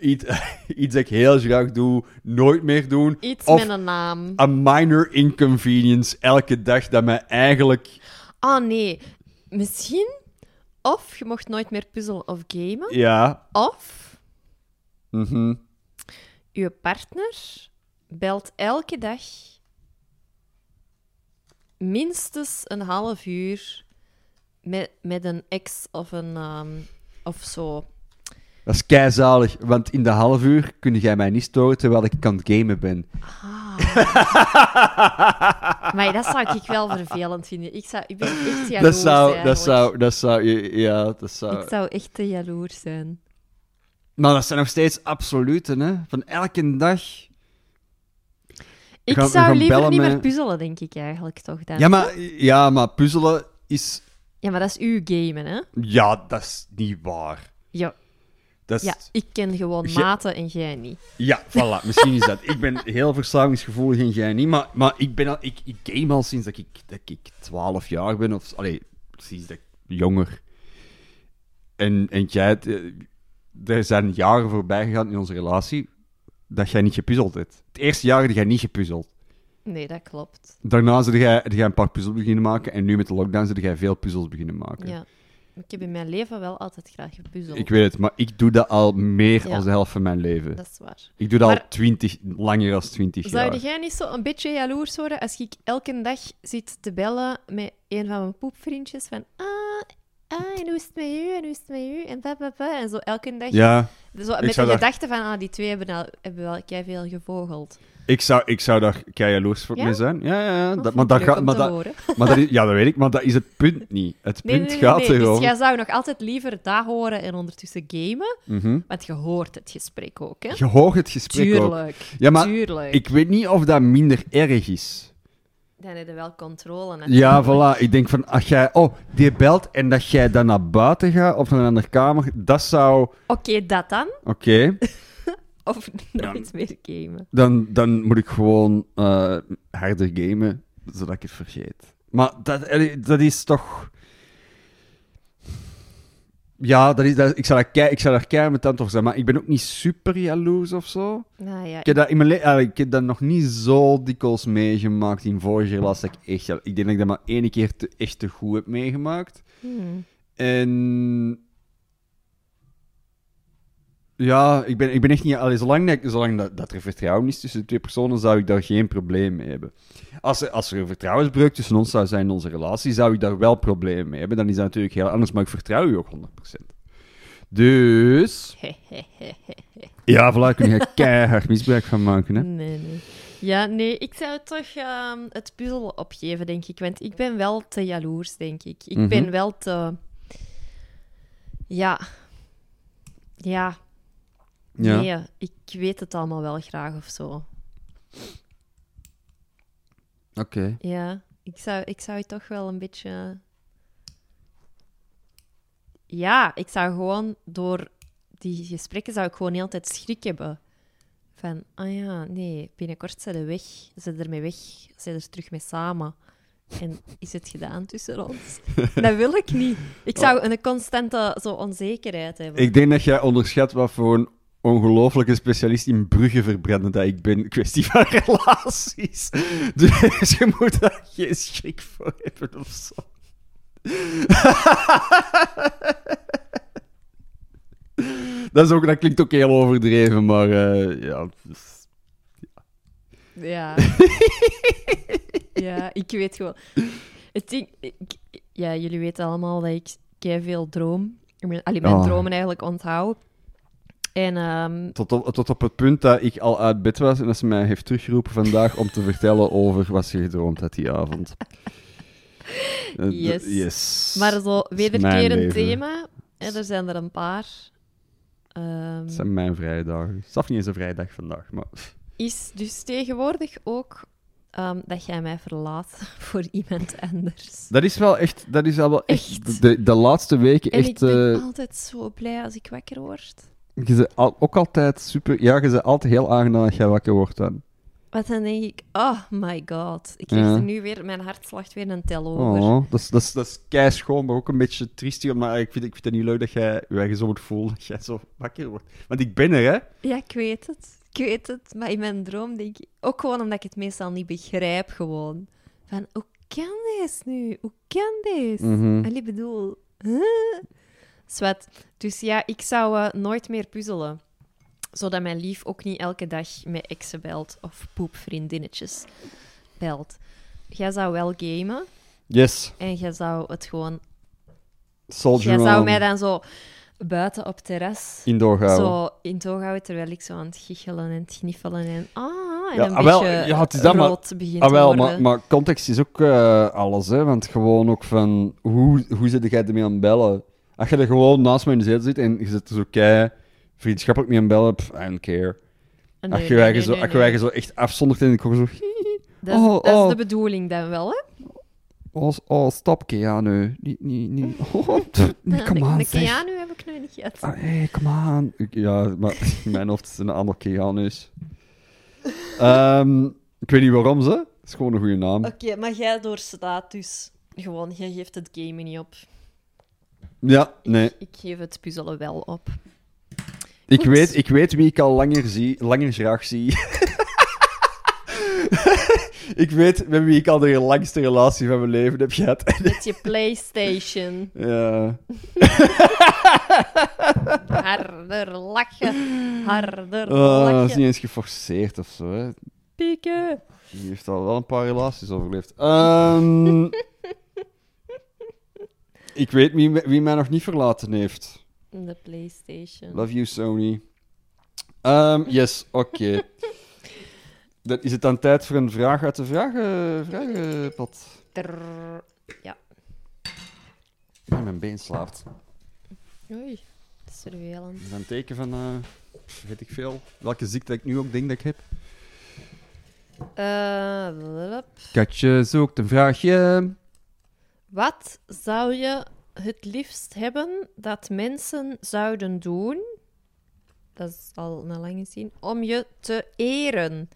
Iets, (laughs) iets dat ik heel graag doe, nooit meer doen. Iets Of met een naam. a minor inconvenience elke dag dat mij eigenlijk... Ah, nee. Misschien... Of je mocht nooit meer puzzelen of gamen. Ja. Of mhm. je partner belt elke dag minstens een half uur met, met een ex of een... ehm, of zo. Dat is keizalig, want in de half uur kun jij mij niet storen terwijl ik aan het gamen ben. (laughs) Maar dat zou ik wel vervelend vinden. Ik, zou, ik ben echt jaloers. dat zou, dat zou, dat zou, ja, dat zou... Ik zou echt te jaloers zijn. Maar dat zijn nog steeds absoluten, hè. Van elke dag... Ik gaan- zou gaan liever niet met- meer puzzelen, denk ik eigenlijk toch dan. Ja maar, ja, maar puzzelen is... Ja, maar dat is uw gamen, hè? Ja, dat is niet waar. Ja, Dat is... ja ik ken gewoon Je- maten en jij niet. Ja, voilà, misschien is dat. Ik ben heel verslavingsgevoelig en jij niet, maar, maar ik, ben al, ik, ik game al sinds dat ik, dat ik 12 jaar ben, of allee, sinds dat ik jonger. En, en jij, eh, er zijn jaren voorbij gegaan in onze relatie dat jij niet gepuzzeld hebt. Het eerste jaar heb jij niet gepuzzeld. Nee, dat klopt. Daarna heb jij, jij een paar puzzels beginnen maken en nu met de lockdown heb jij veel puzzels beginnen maken. Ja. Ik heb in mijn leven wel altijd graag gepuzzeld. Ik weet het, maar ik doe dat al meer Ja. dan de helft van mijn leven. Dat is waar. Ik doe dat al 20, langer dan 20 Zou jaar. jij niet zo een beetje jaloers worden als ik elke dag zit te bellen met een van mijn poepvriendjes van ah, ah, en hoe is het met u, en hoe is het met u, en pa, pa, pa. En zo elke dag, Ja, zo, met de gedachte van, ah, die twee hebben, al, hebben wel veel gevogeld. ik zou, ik zou daar kei jaloers voor Ja? mee zijn. Ja, ja, ja. Dat Dat, maar dat gaat, maar dat, maar dat is, ja, dat weet ik, maar dat is het punt niet. Het Nee, punt nee, nee, gaat nee. Dus jij zou nog altijd liever dat horen en ondertussen gamen, Mhm. want je hoort het gesprek ook, hè? Je hoort het gesprek ook. Tuurlijk. Ja, maar Tuurlijk. ik weet niet of dat minder erg is. Dan heb je wel controle. Ja, voilà. Ik denk van, als jij... Oh, die belt en dat jij dan naar buiten gaat of naar een andere kamer, dat zou... Oké, dat dan. Oké. (laughs) Of nooit meer gamen. Dan, dan moet ik gewoon eh, harder gamen, zodat ik het vergeet. Maar dat, dat is toch... Ja, dat is, dat, ik, zou daar kei, ik zou daar met over zijn, maar ik ben ook niet super jaloers of zo. Nou ja, Ik heb dat, in mijn le- eh, ik heb dat nog niet zo dikwijls meegemaakt in vorige relatie. Dat ik, echt, ik denk dat ik dat maar één keer te, echt te goed heb meegemaakt. Hmm. En... Ja, ik ben, ik ben echt niet... Allee, zolang dat, zolang dat, dat er vertrouwen is tussen de twee personen, zou ik daar geen probleem mee hebben. Als er, als er een vertrouwensbreuk tussen ons zou zijn in onze relatie, zou ik daar wel problemen mee hebben. Dan is dat natuurlijk heel anders, maar ik vertrouw u ook 100%. Dus... (laughs) Ja, voilà, kun (laughs) je keihard misbruik van maken, hè. Nee, nee. Ja, nee, ik zou toch ehm, het puzzelen opgeven, denk ik. Want ik ben wel te jaloers, denk ik. Ik Mhm. ben wel te... Ja. Ja. Ja. Nee, ik weet het allemaal wel graag of zo. Oké. Ja, ik zou, ik zou het toch wel een beetje... Ja, ik zou gewoon door die gesprekken zou ik gewoon heel tijd schrik hebben. Van, ah ja, nee, binnenkort zijn ze weg. Ze zijn ermee weg. Ze zijn er terug mee samen. En is het gedaan tussen ons? (laughs) Dat wil ik niet. Ik zou een constante zo onzekerheid hebben. Ik denk dat jij onderschat wat voor een ongelofelijke specialist in bruggen verbranden dat ik ben. Kwestie van (laughs) relaties. Dus je moet daar geen schrik voor hebben of zo. (laughs) dat, is ook, dat klinkt ook heel overdreven, maar eh, ja. dus- Ja. (laughs) ja, ik weet gewoon. Het ding, ik, ja, jullie weten allemaal dat ik veel droom. Ik ben- Allee, mijn Oh. dromen eigenlijk onthoud. En ehm, Tot op, tot op het punt dat ik al uit bed was en dat ze mij heeft teruggeroepen vandaag om te vertellen over wat ze gedroomd had die avond. Eh, Yes. yes. maar zo wederkerend thema. En er zijn er een paar. Ehm, Het zijn mijn vrije dagen. Het is niet eens een vrije dag vandaag, maar... is dus tegenwoordig ook ehm, dat jij mij verlaat (laughs) voor iemand anders. Dat is wel echt... Dat is wel echt... Echt? De, de laatste weken En ik ben eh, altijd zo blij als ik wakker word. Je al, ook altijd super... Ja, je bent altijd heel aangenaam als jij wakker wordt dan. Want dan denk ik, oh my god. Ik krijg Ja. er nu weer, mijn hart slacht weer een tel over. Oh, dat is, dat is, dat is kei schoon, maar ook een beetje triestig. Maar ik vind, ik vind het niet leuk dat jij je eigen zo moet voelen dat jij zo wakker wordt. Want ik ben er, hè. Ja, ik weet het. Ik weet het. Maar in mijn droom denk ik... Ook gewoon omdat ik het meestal niet begrijp, gewoon. Van, hoe kan deze nu? Hoe kan deze? Mhm. Allee, bedoel... Huh? Zwat. Dus ja, ik zou eh, nooit meer puzzelen. Zodat mijn lief ook niet elke dag met exen belt of poepvriendinnetjes belt. Jij zou wel gamen Yes. en jij zou het gewoon... Soldier Jij zou mij dan zo buiten op terras Indoor houden. zo in toog houden terwijl ik zo aan het giechelen en het gniffelen en ah, en Ja, een ah, wel, beetje ja, het is dat, maar- Ah, wel, maar, maar context is ook eh, alles, hè. Want gewoon ook van... Hoe, hoe zit jij ermee aan het bellen? Als je er gewoon naast me in de zetel zit en je zit er zo kei vriendschappelijk mee aan bellen, pff, I don't care. Nee, als je nee, nee, zo, nee, als je zo echt afzondert en ik hoor zo... (laughs) Dat, is, Oh, dat is oh. de bedoeling dan wel, hè? Oh, oh stop, Keanu. Niet, niet, niet. (laughs) Oh, pff, nee, kom (laughs) de, aan, de. Keanu heb ik nu niet gehad. Ah, hey, kom aan. Ik- Ja, maar in mijn hoofd is het een ander Keanu's. Ehm ik weet niet waarom ze. Het is gewoon een goede naam. Oké, maar jij doorstaat dus gewoon. Jij geeft het gamen niet op. Ja, nee. Ik geef het puzzelen wel op. Ik weet, ik weet wie ik al langer, zie, langer graag zie. (laughs) ik weet met wie ik al de langste relatie van mijn leven heb gehad. (laughs) Met je PlayStation. ja. (laughs) Harder lachen. Harder Oh, dat is lachen. niet eens geforceerd of zo. Hè. Pieken. Die heeft al wel een paar relaties overleefd. Ehm, ik weet wie, wie mij nog niet verlaten heeft. De PlayStation. Love you, Sony. Ehm, yes, oké. (laughs) Dan is het dan tijd voor een vraag uit de vragen, vragenpot. Trrr. Ja. Mijn been slaapt. Oei. Dat is vervelend. Dat is een teken van, eh, weet ik veel, welke ziekte ik nu ook denk dat ik heb. Eh, blub. Katje zoekt een vraagje. Wat zou je het liefst hebben dat mensen zouden doen? Dat is al een lange zin. Om je te eren.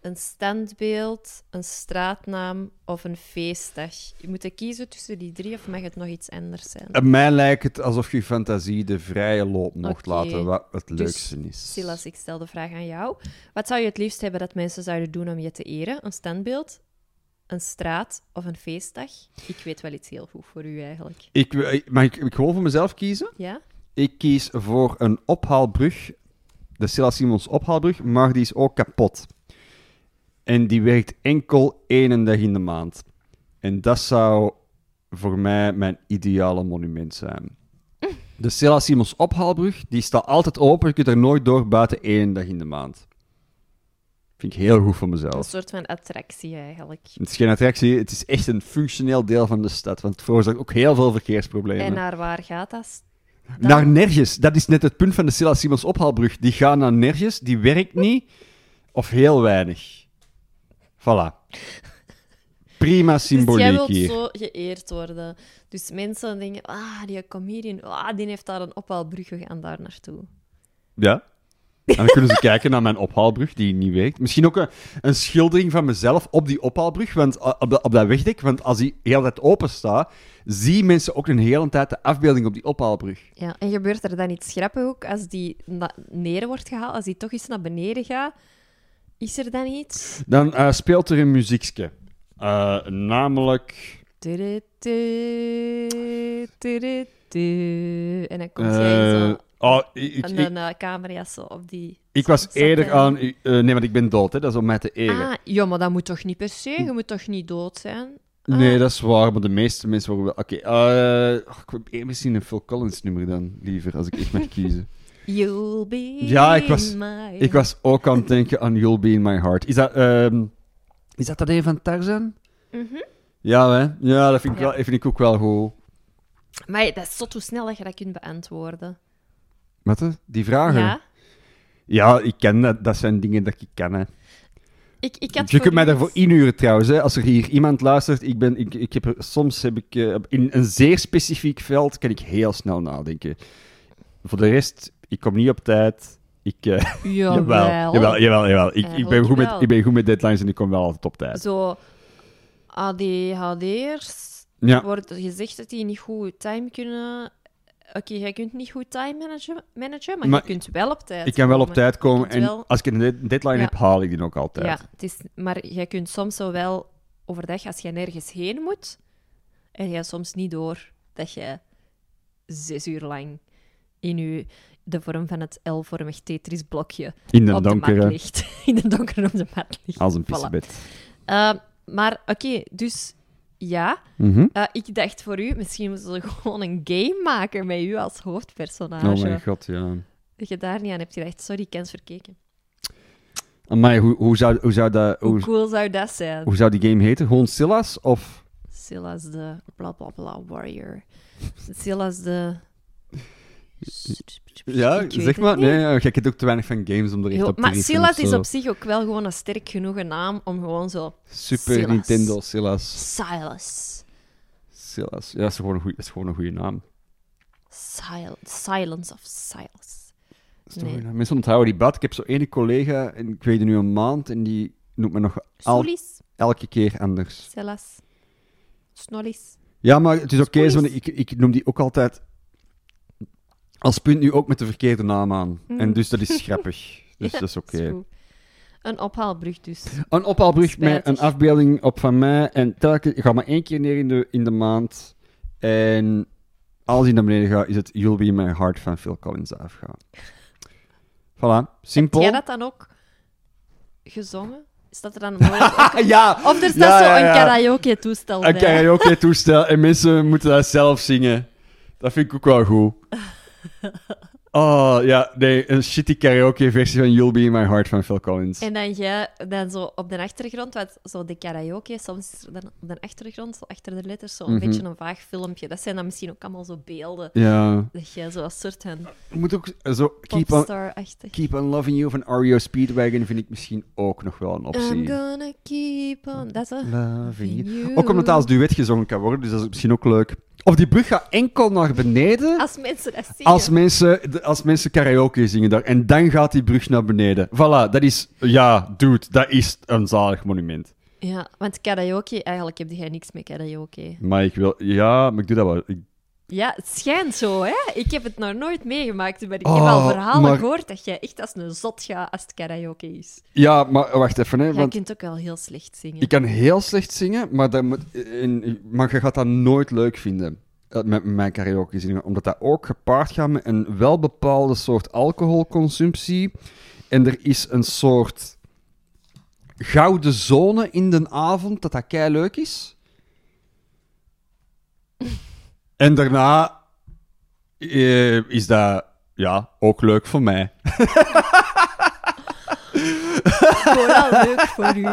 Een standbeeld, een straatnaam of een feestdag. Je moet kiezen tussen die drie of mag het nog iets anders zijn? Mij lijkt het alsof je fantasie de vrije loop mocht laten, wat het Dus, leukste is. Silas, ik stel de vraag aan jou. Wat zou je het liefst hebben dat mensen zouden doen om je te eren? Een standbeeld, een straat of een feestdag? Ik weet wel iets heel goed voor u eigenlijk. Ik, ik- mag ik, ik gewoon voor mezelf kiezen? Ja? Ik kies voor een ophaalbrug, de Silla Simons ophaalbrug, maar die is ook kapot. En die werkt enkel één dag in de maand. En dat zou voor mij mijn ideale monument zijn. (laughs) De Silla Simons ophaalbrug, die staat altijd open. Je kunt er nooit door buiten één dag in de maand. Vind ik heel goed voor Een mezelf. soort van attractie eigenlijk. Het is geen attractie, het is echt een functioneel deel van de stad. Want het veroorzaakt ook heel veel verkeersproblemen. En naar waar gaat dat? dan? Naar nergens. Dat is net het punt van de Silla Simons ophaalbrug. Die gaan naar nergens, die werkt niet, of heel weinig. Voilà. Prima (laughs) Dus jij symboliek wilt hier. zo geëerd worden. Dus mensen denken, ah, die comedian, ah, die heeft daar een ophaalbrug, we gaan daar naartoe. Ja. En dan kunnen ze (laughs) kijken naar mijn ophaalbrug, die niet werkt. Misschien ook een, een schildering van mezelf op die ophaalbrug, want, eh, op, de- op dat wegdek. Want als die heel tijd open staat, zien mensen ook een hele tijd de afbeelding op die ophaalbrug. Ja, en gebeurt er dan iets grappig ook als die neer wordt gehaald, als die toch eens naar beneden gaat? Is er dan iets? Dan eh, speelt er een muziekje. Eh, namelijk... Tudu, tudu. En dan komt jij zo oh, ik, ik, aan ik, een uh, op die... ik was eerder aan... eh, nee, want ik ben dood, hè. dat is om mij te eren. Ah, ja, maar dat moet toch niet per se? Je moet toch niet dood zijn? Ah. Nee, dat is waar, maar de meeste mensen worden wel... Oké, eh, oh, ik wil misschien een Phil Collins nummer dan, liever, als ik echt mag kiezen. (laughs) You'll be Ja, ik was- my ik was ook aan het denken aan You'll Be In My Heart. Is dat, ehm, is dat dat een van Tarzan? Mhm. Ja, hè? Ja, dat vind ik, Ja. wel, vind ik ook wel goed. Maar dat is tot hoe snel dat je dat kunt beantwoorden. Wat, hè? Die vragen? Ja? Ja, ik ken dat. Dat zijn dingen dat ik ken, hè. Ik, ik had Je kunt mij daarvoor inhuren trouwens. Hè. Als er hier iemand luistert, ik ben, ik, ik heb soms heb ik eh, in een zeer specifiek veld kan ik heel snel nadenken. Voor de rest, ik kom niet op tijd. Ik, eh, (laughs) Jawel. jawel, jawel, jawel, jawel. Ik, ik, ben goed met, ik ben goed met deadlines en ik kom wel altijd op tijd. Zo, ADHD'ers Ja, wordt gezegd dat die niet goed time kunnen... Oké, jij kunt niet goed time managen, managen maar, Maar je kunt wel op tijd ik kan wel op tijd komen en wel- als ik een dead- deadline Ja. heb, haal ik die ook altijd. Ja, het is, maar jij kunt soms zo wel overdag, als je nergens heen moet, en hebt soms niet door dat je zes uur lang in je, de vorm van het L-vormig Tetris-blokje In de op de donkere, mat ligt. (laughs) In de donker op de mat ligt. als een Voilà. pissebed. Eh, maar oké, dus ja. Mhm. Eh, ik dacht voor u, misschien moeten ze gewoon een game maken met u als hoofdpersonage. Oh mijn god, ja. Dat je daar niet aan hebt gedacht. Sorry, kans verkeken. Maar hoe, hoe, zou, hoe, zou dat, Hoe hoe, cool zou dat zijn? hoe zou die game heten? Gewoon Silas? Of... Silas de bla bla bla warrior. Silas de. Ja, Ik zeg maar. Nee, ja, jij kent ook te weinig van games om er echt Jo, op te maar Silas is op zich ook wel gewoon een sterk genoeg naam om gewoon zo. Super Silas. Nintendo Silas. Silas. Silas. Ja, dat is gewoon een dat is gewoon een goede naam. Sil Silence of Silas. Nee. Mensen onthouden die bad. Ik heb zo ene collega, en ik weet het nu een maand, en die noemt me nog al, elke keer anders. Silas. Snollis. Ja, maar het is oké, zo, ik, ik noem die ook altijd als punt nu ook met de verkeerde naam aan. En dus dat is grappig. (laughs) Dus Ja, dat is oké. Een ophaalbrug dus. Een ophaalbrug met een afbeelding op van mij. En telkens, ik ga maar één keer neer in de, in de maand. En als hij naar beneden gaat, is het You'll Be My Heart van Phil Collins afgaan. Voilà, simpel. Heb jij dat dan ook gezongen? Is dat er dan ook- (laughs) ja, Of er staat Ja, zo een karaoke-toestel een karaoke-toestel. En mensen moeten dat zelf zingen. Dat vind ik ook wel goed. (laughs) (laughs) Oh, ja, nee, een shitty karaoke-versie van You'll Be In My Heart van Phil Collins. En dan jij dan zo op de achtergrond, wat zo de karaoke, soms is er dan op de achtergrond, zo achter de letters, zo een Mhm. beetje een vaag filmpje. Dat zijn dan misschien ook allemaal zo beelden. Ja, Dat jij zo als soort van moet ook zo... Keep on, keep on Loving You van REO Speedwagon vind ik misschien ook nog wel een optie. I'm gonna keep on... Dat is Loving you. you. Ook omdat dat als duet gezongen kan worden, dus dat is misschien ook leuk. Of die brug gaat enkel naar beneden Als mensen dat zien. als mensen, als mensen karaoke zingen daar. En dan gaat die brug naar beneden. Voilà, dat is... Ja, dude, dat is een zalig monument. Ja, want karaoke, eigenlijk heb jij niks met karaoke. Maar ik wil... Ja, maar ik doe dat wel. Ik- Ja, het schijnt zo, hè? Ik heb het nog nooit meegemaakt, maar ik heb Oh, al verhalen maar- gehoord dat jij echt als een zot gaat als het karaoke is. ja, maar wacht even, hè. Jij Want kunt ook wel heel slecht zingen. ik kan heel slecht zingen, maar, dat moet, in, maar je gaat dat nooit leuk vinden. eh, Met mijn karaoke zingen. Omdat dat ook gepaard gaat met een wel bepaalde soort alcoholconsumptie. En er is een soort gouden zone in de avond dat dat kei leuk is. En daarna eh, is dat ja, ook leuk voor mij. Vooral leuk voor u.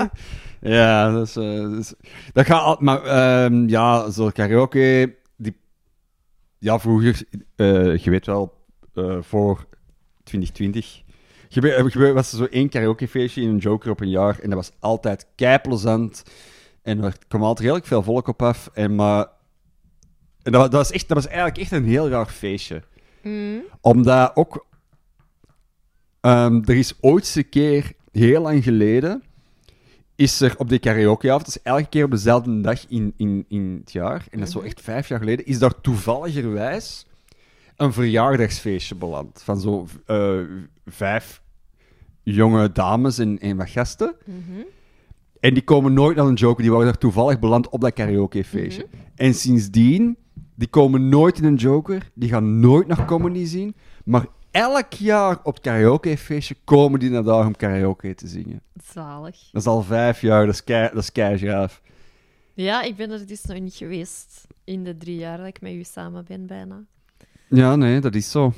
Ja, dat is, eh, dat is- dat gaat maar ehm, ja, zo karaoke, die, ja, vroeger, eh, je weet wel, eh, voor 2020, gebe- gebe- was er zo één karaokefeestje in een Joker op een jaar en dat was altijd keiplezant en er kwam altijd redelijk veel volk op af en maar, en dat, wa- dat was echt, dat was eigenlijk echt een heel raar feestje Mm. omdat ook... ehm, er is ooit een keer, heel lang geleden, is er op de karaokeavond, is elke keer op dezelfde dag in, in, in het jaar, en dat is zo echt vijf jaar geleden, is daar toevalligerwijs een verjaardagsfeestje beland. Van zo eh, vijf jonge dames en, en wat gasten. Mhm. En die komen nooit naar een joker, die waren daar toevallig beland op dat karaokefeestje. En sindsdien, die komen nooit in een joker, die gaan nooit naar comedy zien, maar elk jaar op het karaokefeestje komen die naar daar om karaoke te zingen. Zalig. Dat is al vijf jaar, dat is kei, dat is keigraaf. Ja, ik ben er dus nog niet geweest in de drie jaar dat ik met u samen ben, bijna. Ja, nee, dat is zo.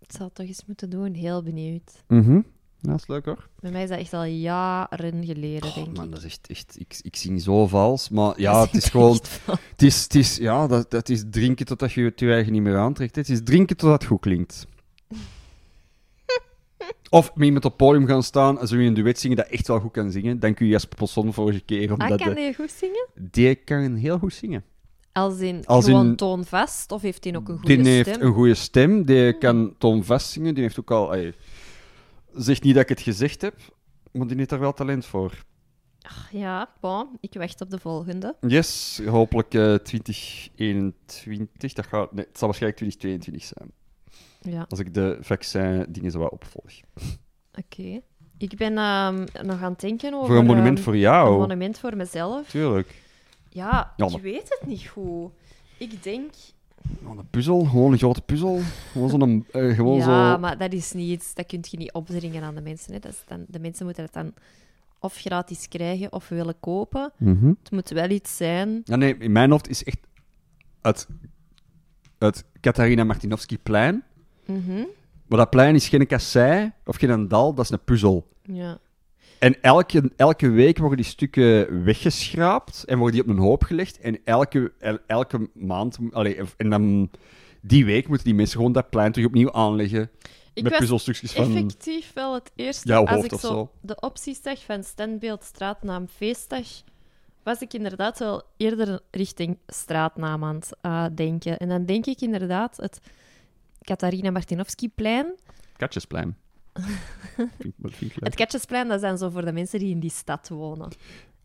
Ik zal het toch eens moeten doen. Heel benieuwd. Mhm. Ja, dat is leuk hoor. Bij mij is dat echt al jaren geleden, Oh, denk man, ik. dat is echt, echt ik, ik zing zo vals, maar ja, Dat het is gewoon, (laughs) het is, het is, ja, dat, dat is drinken totdat je het je eigen niet meer aantrekt. Het is drinken totdat het goed klinkt. (laughs) Of met iemand op het podium gaan staan en zo in een duet zingen dat echt wel goed kan zingen. Dank u Jasper Posson vorige keer. Ah, Omdat kan de- die goed zingen? die kan heel goed zingen. Als in Als gewoon in- toonvast? Of heeft hij ook een goede Die heeft stem? een goede stem, die kan toonvast zingen. Die heeft ook al... zegt niet dat ik het gezegd heb, maar die heeft daar wel talent voor. Ach, Ja, bon, ik wacht op de volgende. Yes, hopelijk eh 2021. Dat gaat, nee, het zal waarschijnlijk 2022 zijn. Ja, Als ik de vaccin-dingen zo wat opvolg. oké. Ik ben ehm, nog aan het denken over... voor een monument ehm, voor Een jou. monument voor mezelf. Tuurlijk. Ja, ik weet het niet goed. Ik denk... Gewoon een puzzel, gewoon een grote puzzel. Gewoon zo'n... eh, gewoon ja, zo... maar dat is niet iets... Dat kun je niet opdringen aan de mensen. Hè. Dat is dan, de mensen moeten het dan of gratis krijgen of willen kopen. Mhm. Het moet wel iets zijn... Ja, nee, in mijn hoofd is echt het, het Catharina Martinovski-plein. Mhm. Maar dat plein is geen kassei of geen dal, dat is een puzzel. Ja. En elke, elke week worden die stukken weggeschraapt en worden die op een hoop gelegd. En elke, el- elke maand, allee, en dan die week moeten die mensen gewoon dat plein terug opnieuw aanleggen. Ik met puzzelstukjes van... effectief wel het eerste. Jouw als ik of zo, zo. de opties zag van standbeeld, straatnaam, feestdag, was ik inderdaad wel eerder richting straatnaam aan het eh, denken. En dan denk ik inderdaad het Catharina Martinovski-plein. Katjesplein. (laughs) vind, vind. Het Katjesplein, dat zijn zo voor de mensen die in die stad wonen.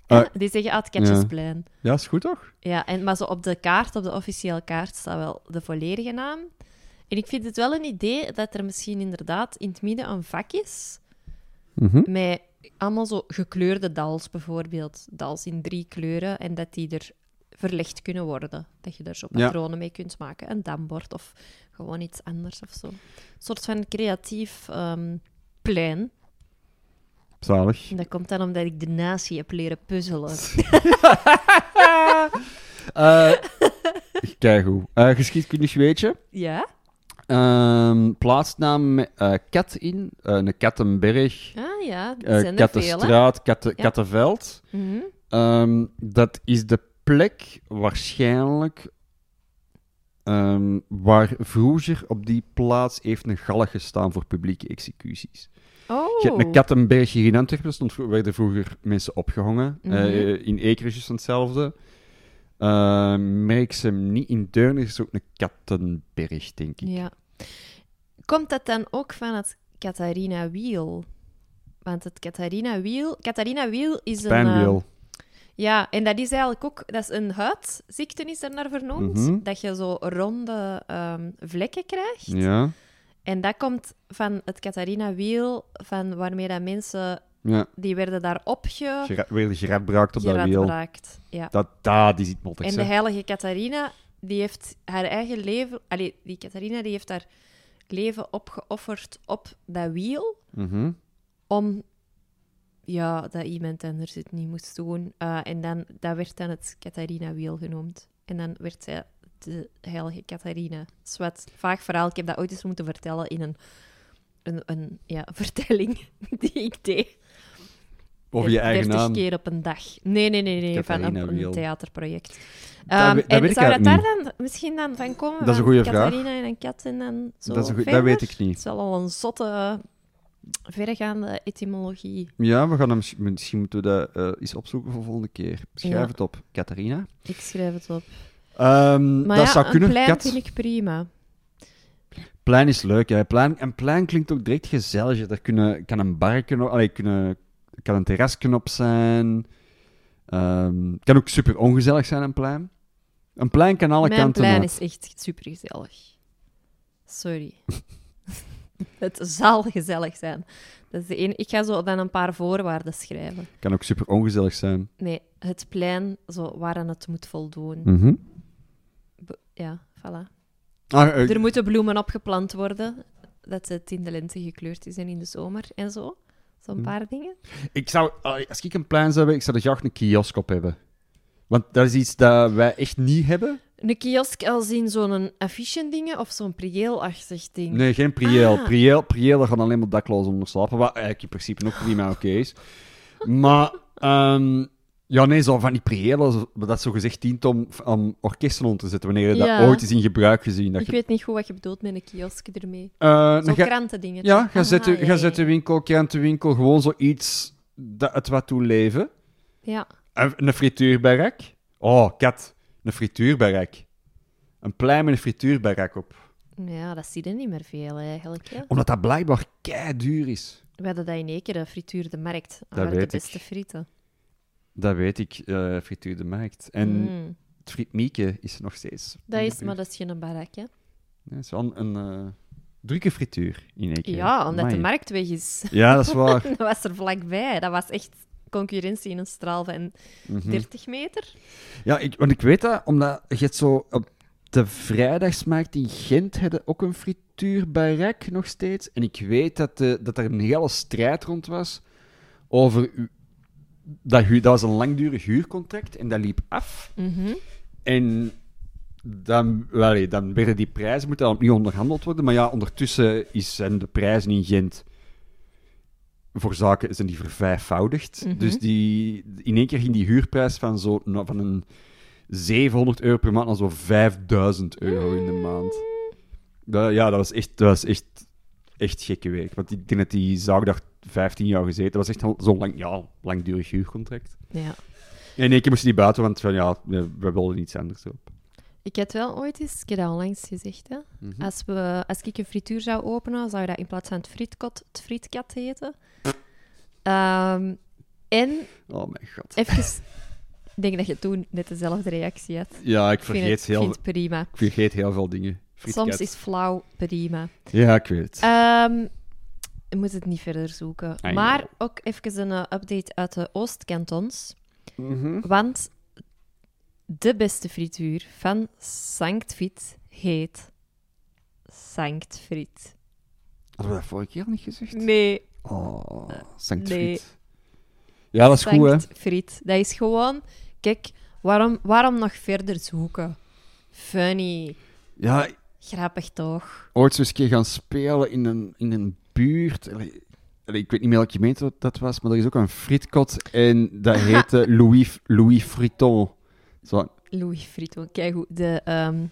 Eh, die zeggen, ah, het Katjesplein. Ja, is goed toch? Ja, en, maar zo op de kaart, op de officiële kaart, staat wel de volledige naam. En ik vind het wel een idee dat er misschien inderdaad in het midden een vak is Mhm. met allemaal zo gekleurde dals bijvoorbeeld. Dals in drie kleuren en dat die er verlegd kunnen worden. Dat je daar zo Ja. patronen mee kunt maken. Een dambord of gewoon iets anders of zo. Een soort van creatief ehm, plein. Zalig. Dat komt dan omdat ik de natie heb leren puzzelen. (laughs) Eh Kijk hoe. Eh geschiedkundig weetje. Ja? Ehm, plaatsnaam eh, kat in. Een Kattenberg. Ah ja? Kattenstraat, Katten, Ja. Kattenveld. Mhm. Ehm, dat is de plek waarschijnlijk ehm, waar vroeger op die plaats heeft een galg gestaan voor publieke executies. Oh. Je hebt een Kattenberg hier in Antwerpen, stond, werden vroeger mensen opgehangen. Mhm. Eh, in Eker is hetzelfde. Uh, merk ze hem niet in Deurne, is ook een Kattenberg, denk ik. Ja. Komt dat dan ook van het Catharina Wiel? Want het Catharina Wiel... Catharina Wiel is een... Pijnwiel. Ja, en dat is eigenlijk ook... Dat is een huidziekte, is er naar vernoemd. Mhm. Dat je zo ronde ehm, vlekken krijgt. Ja, En dat komt van het Catharina Wiel, van waarmee dat mensen... ja. Die werden daar opge... Gera- geradbraakt op dat wiel. Ja. Dat, dat is iets mottigs, En de heilige Catharina, die heeft haar eigen leven... Allee, die Catharina die heeft haar leven opgeofferd op dat wiel, Mhm. om ja, dat iemand anders het niet moest doen. Eh, en dan, dat werd dan het Catharina-wiel genoemd. En dan werd zij de heilige Catharina. Zwet, vaag verhaal. Ik heb dat ooit eens moeten vertellen in een, een, een ja, (laughs) vertelling die ik deed. Of je eigen 30 naam. keer op een dag. Nee, nee, nee, nee van een, Catharina een Wiel. theaterproject. Ehm, en zou dat daar dan misschien dan van komen? Dat is een van goeie vraag. Catharina en een kat en dan zo Dat is een goeie- dat weet ik niet. Het wel al een zotte, verregaande etymologie. Ja, we gaan hem, misschien moeten we dat eh, eens opzoeken voor de volgende keer. Schrijf Ja. het op, Catharina. Ik schrijf het op. Ehm, Maar dat ja, zou een kunnen. plein Kat. vind ik prima. Plein is leuk, ja. Plein, en plein klinkt ook direct gezellig. Daar kunnen, kan een bar kunnen, allee, kunnen, kan een terrasje op zijn. Ehm, kan ook super ongezellig zijn, een plein. Een plein kan alle Mijn kanten plein uit. is echt supergezellig. Sorry. (laughs) (laughs) het zal gezellig zijn. Dat is de ene. Ik ga zo dan een paar voorwaarden schrijven. Kan ook super ongezellig zijn. Nee, het plein zo, waaraan het moet voldoen. Mhm. Ja, voilà. Ah, eh, Er moeten bloemen opgeplant worden, dat het in de lente gekleurd is en in de zomer en zo. Zo'n Hm. paar dingen. ik zou, allee, als ik een plein zou hebben, ik zou er graag een kiosk op hebben. Want dat is iets dat wij echt niet hebben. Een kiosk als in zo'n affiche-dingen of zo'n priëelachtig ding. Nee, geen priëel. Ah. Priëel, priëlen gaan alleen maar daklozen onder slapen, wat eigenlijk in principe nog prima oké is. Maar, ehm, ja, nee, zo van die priëlen, zo- dat zo gezegd dient om, om orkesten onder te zetten, wanneer je Ja. dat ooit is in gebruik gezien. Dat Ik je, weet niet goed wat je bedoelt met een kiosk ermee. Eh, Zo'n dan ga- krantendingen. ja, ga Ah, zetten, ja, ga ja, zetten winkel, krantenwinkel, gewoon zoiets dat het wat toe leven. Ja. Een, een frituurbarak. Oh, kat. Een frituurbarak. Een plein met een frituurbarak op. ja, dat zie je niet meer veel eigenlijk. Hè. Omdat dat blijkbaar kei duur is. We hadden dat in één keer, de frituur de markt. Dat waren weet de ik. beste frieten. Dat weet ik, eh frituur de markt. En Mm. het friet Mieke is er nog steeds. Dat is, maar dat is geen barak, hè. Ja, het is wel een, een eh, drukke frituur in één keer. Ja, omdat de markt weg is. Ja, dat is waar. (laughs) dat was er vlakbij. Dat was echt concurrentie in een straal van Mhm. 30 meter. Ja, ik, want ik weet dat, omdat je hebt zo op de vrijdagsmarkt in Gent hadden ook een frituurbarak nog steeds. En ik weet dat, de, dat er een hele strijd rond was over... Dat, dat was een langdurig huurcontract en dat liep af. Mhm. En dan, wel, nee, dan werden die prijzen moeten dan opnieuw onderhandeld worden. Maar ja, ondertussen is, zijn de prijzen in Gent voor zaken zijn die vervijfvoudigd. Mhm. Dus die, in één keer ging die huurprijs van, zo, nou, van een 700 euro per maand naar zo'n 5000 euro in de maand. Dat- ja, dat was echt, dat was echt, echt gekke week. Want ik denk dat die zaak daar 15 jaar gezeten. Dat was echt zo'n lang, ja, langdurig huurcontract. Ja. En in één keer moesten die buiten, want van, ja, we we wilden iets anders op. Ik heb wel ooit eens, ik heb dat onlangs gezegd, hè. Mhm. Als, we, als ik een frituur zou openen, zou dat in plaats van het frietkot het frietkat heten. Ehm, en Oh mijn god. even... Ik denk dat je toen net dezelfde reactie had. Ja, ik vergeet, het, heel, vind het prima. ik vergeet heel veel dingen. Frietkat. Soms is flauw prima. Ja, ik weet het. Ehm je moet het niet verder zoeken. Maar ook even een eh, update uit de Oostkantons. Mhm. Want de beste frituur van Sankt Friet heet Sankt Friet. Hadden we dat vorige keer al niet gezegd? Nee, Oh, Sankt nee. Friet. Ja, dat is goed, hè. Sankt Friet. Dat is gewoon... Kijk, waarom, waarom nog verder zoeken? Funny. Ja, Grappig toch? ooit zo eens een keer gaan spelen in een, in een buurt. Ik weet niet meer welke gemeente dat- dat was, maar er is ook een frietkot en dat (laughs) heette Louis, Louis Friton. Zo, Louis Friet, kijk goed. De, ehm,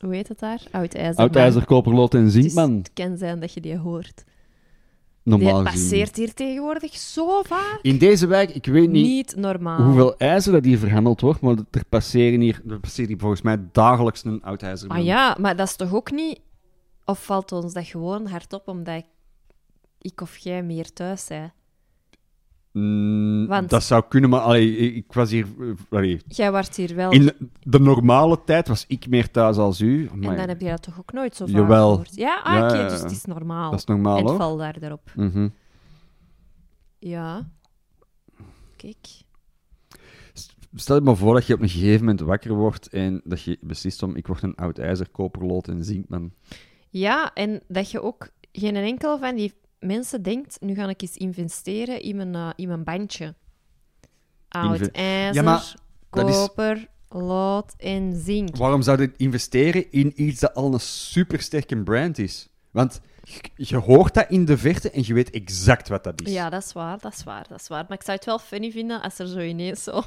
hoe heet het daar? Oud ijzer. oud ijzer, koperlood en zinkman. Het kan zijn dat je die hoort. Normaal die passeert hier tegenwoordig zo vaak. In deze wijk, ik weet niet, Niet normaal. hoeveel ijzer dat hier verhandeld wordt, maar er passeren hier, er passeert hier volgens mij dagelijks een oud ijzer. Ah ja, maar dat is toch ook niet... Of valt ons dat gewoon hard op omdat ik, ik of jij meer thuis zijn? Mm, Want- Dat zou kunnen, maar allee, ik, was hier... eh, allee, Jij was hier wel... in de normale tijd was ik meer thuis als u. En dan heb je dat toch ook nooit zo vaak Jawel. gehoord? Ja, ah, Ja, dus het is normaal. Dat is normaal, en hoor. valt daar daarop. Mhm. Ja. Kijk. Stel je maar voor dat je op een gegeven moment wakker wordt en dat je beslist om, ik word een oud ijzer, koperlood en zinkman. Ja, en dat je ook geen enkel van die mensen denkt, nu ga ik eens investeren in mijn, eh, in mijn bandje. Oud Inve- ijzer, Ja, dat is- koper, lood en zink. Waarom zou je investeren in iets dat al een supersterke brand is? Want je, hoort dat in de verte en je weet exact wat dat is. Ja, dat is waar, dat is waar, dat is waar. Maar ik zou het wel funny vinden als er zo ineens zo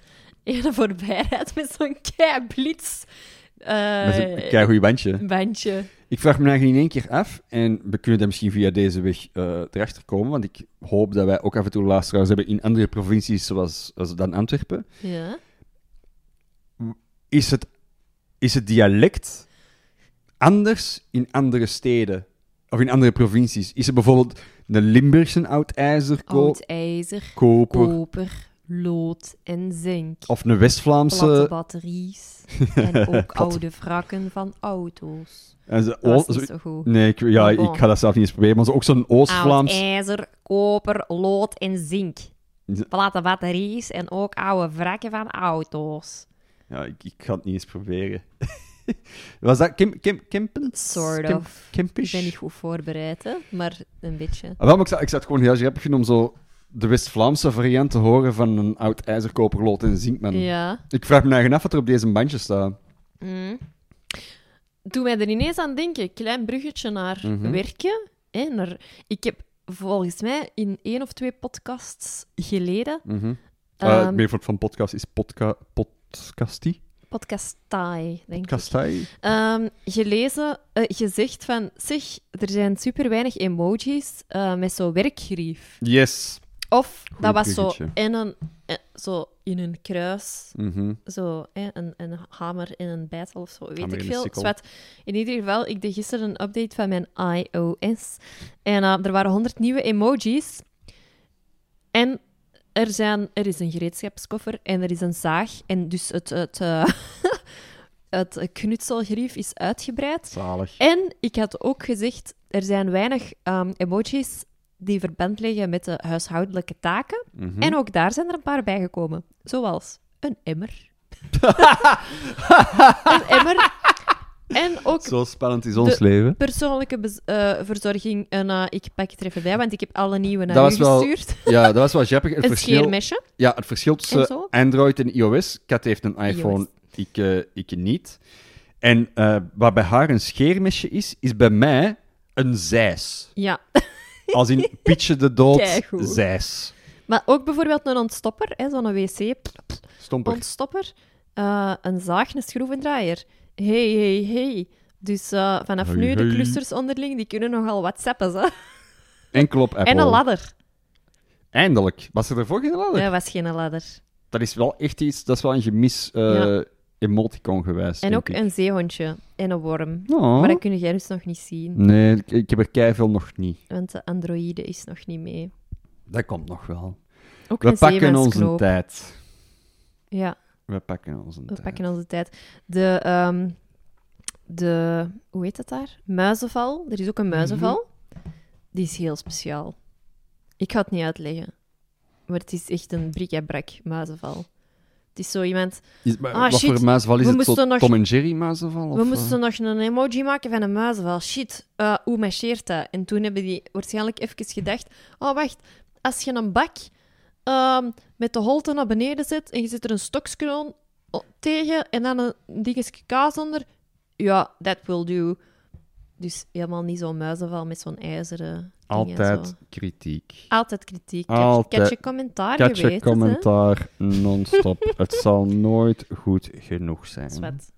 (laughs) een voorbij rijdt met zo'n keiblits eh Met een keigoed bandje. bandje. Ik vraag me eigenlijk in één keer af, en we kunnen dat misschien via deze weg eh erachter komen, want ik hoop dat wij ook af en toe luisteraars hebben in andere provincies, zoals, zoals dan Antwerpen. Ja. Is het, is het dialect anders in andere steden? Of in andere provincies? Is er bijvoorbeeld een Limburgse oud-ijzer, ko- Oud ijzer, koper, koper, lood en zink. of een Platte West-Vlaamse... batteries. (laughs) en ook oude wrakken van auto's. en ze- Dat niet zo- goed. nee, ik, ja, bon. ik ga dat zelf niet eens proberen, maar zo, ook zo'n Oud Oost-Vlaams... ijzer, koper, lood en zink. Platte batteries en ook oude wrakken van auto's. Ja, ik, ik ga het niet eens proberen. (laughs) Was dat Kim, Kim? Sort Kim- of. Ik ben niet goed voorbereid, hè, maar een beetje. Ah, wel, maar ik zou, ik het gewoon heel grappig om zo de West-Vlaamse variant te horen van een oud ijzerkoperlood en zinkman. Ja. Ik vraag me eigen af wat er op deze bandje staat. Mm. Doe mij er ineens aan denken. Klein bruggetje naar Mhm. werken. Hè, naar... Ik heb volgens mij in één of twee podcasts geleden... Mhm. Eh, ehm, meervoud van podcast is podca podcastie? podcastai, denk ik. Ehm, gelezen, eh, gezegd van... Zeg, er zijn super weinig emojis eh, met zo'n werkgrief. Yes. Of, Goed dat was zo in een, eh, zo in een kruis... Mhm. Zo, hè, een, een hamer in een bijtel of zo, weet Hamer ik een veel. sikkel. Zwat. In ieder geval, ik deed gisteren een update van mijn iOS. En eh, er waren 100 nieuwe emojis. En er, zijn, er is een gereedschapskoffer en er is een zaag. En dus het, het, eh, (laughs) het knutselgrief is uitgebreid. Zalig. En ik had ook gezegd, er zijn weinig ehm, emojis die verband liggen met de huishoudelijke taken. Mhm. En ook daar zijn er een paar bijgekomen. Zoals een emmer. (laughs) een emmer. En ook Zo spannend is ons leven. persoonlijke eh, verzorging. En eh, ik pak het er even bij, want ik heb alle nieuwe naar Dat u was wel gestuurd. Ja, dat was wel grappig. Het Een verschil, scheermesje. ja, het verschil En tussen. Android en iOS. Kat heeft een iPhone, ik, eh, ik niet. En wat bij haar een scheermesje is, is bij mij een zeis. Ja. (laughs) Als in pitje de dood, Keigoed. zeis. Maar ook bijvoorbeeld een ontstopper, hè, zo'n wc-ontstopper. Eh, een zaag, een schroevendraaier. Hey, hey, hey. Dus eh, vanaf Hey, nu, de clusters onderling, die kunnen nogal whatsappen. Hè? Enkel op Apple. En een ladder. Eindelijk. Was er ervoor geen ladder? Dat was geen ladder. Dat is wel echt iets, dat is wel een gemis eh Ja. Emoticon geweest. En ook ik. een zeehondje en een worm. Oh. Maar dat kun jij dus nog niet zien, Nee, ik, ik heb er keiveel nog niet. want de androïde is nog niet mee. Dat komt nog wel. Ook We pakken onze tijd. Ja, We pakken onze we tijd. pakken onze tijd. De, ehm, de, hoe heet dat daar? Muizenval. Er is ook een muizenval. Die is heel speciaal. Ik ga het niet uitleggen. Maar het is echt een brik-en-brak muizenval. Het is zo iemand... Is, maar Ah, wat shit. voor muizenval is We het? Zo nog- Tom en Jerry muizenval? We moesten nog een emoji maken van een muizenval. Shit, eh, hoe marcheert dat? En toen hebben die waarschijnlijk even gedacht... Oh, wacht. Als je een bak ehm, met de holte naar beneden zet en je zet er een stokskroon tegen en dan een dingetje kaas onder... Ja, that will do. Dus helemaal niet zo'n muizenval met zo'n ijzeren Altijd kritiek. Altijd kritiek. Catch, Altijd. catch je commentaar, je het, hè. commentaar non-stop. (laughs) het zal nooit goed genoeg zijn. Zwet.